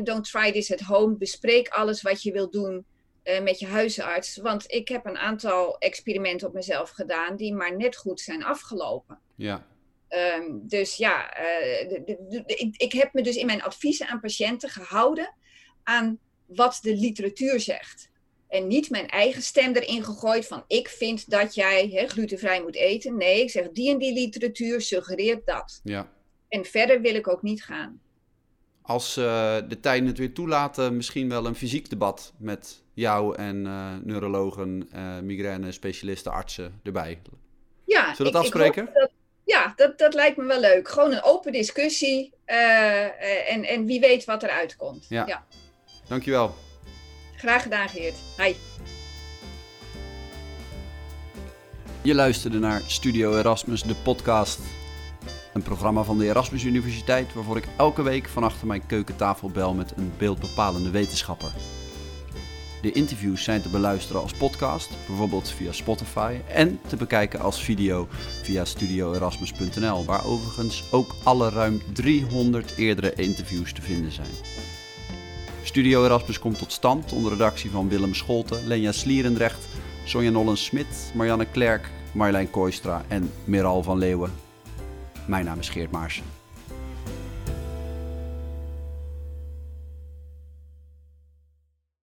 Don't try this at home. Bespreek alles wat je wilt doen eh, met je huisarts. Want ik heb een aantal experimenten op mezelf gedaan die maar net goed zijn afgelopen. Ja, Ehm, dus ja, eh, de- de- de- de- ik, ik heb me dus in mijn adviezen aan patiënten gehouden aan wat de literatuur zegt. En niet mijn eigen stem erin gegooid van ik vind dat jij glutenvrij moet eten. Nee, ik zeg die en die literatuur suggereert dat. ja. En verder wil ik ook niet gaan. Als eh, de tijden het weer toelaten, misschien wel een fysiek debat met jou en eh, neurologen, eh migraine-specialisten, artsen erbij. Ja, Zullen we dat ik- afspreken? dat- ja, dat, dat lijkt me wel leuk. Gewoon een open discussie eh, en, en wie weet wat eruit komt. Ja. ja. Dankjewel. Graag gedaan, Geert. Hi. Je luisterde naar Studio Erasmus, de podcast. Een programma van de Erasmus Universiteit waarvoor ik elke week van achter mijn keukentafel bel met een beeldbepalende wetenschapper. De interviews zijn te beluisteren als podcast, bijvoorbeeld via Spotify, en te bekijken als video via studioerasmus.nl, waar overigens ook alle ruim 300 eerdere interviews te vinden zijn. Studio Erasmus komt tot stand onder redactie van Willem Scholten, Lenja Slierendrecht, Sonja Nollens-Smit, Marianne Klerk, Marjolein Kooistra en Meral van Leeuwen. Mijn naam is Geert Maarsen.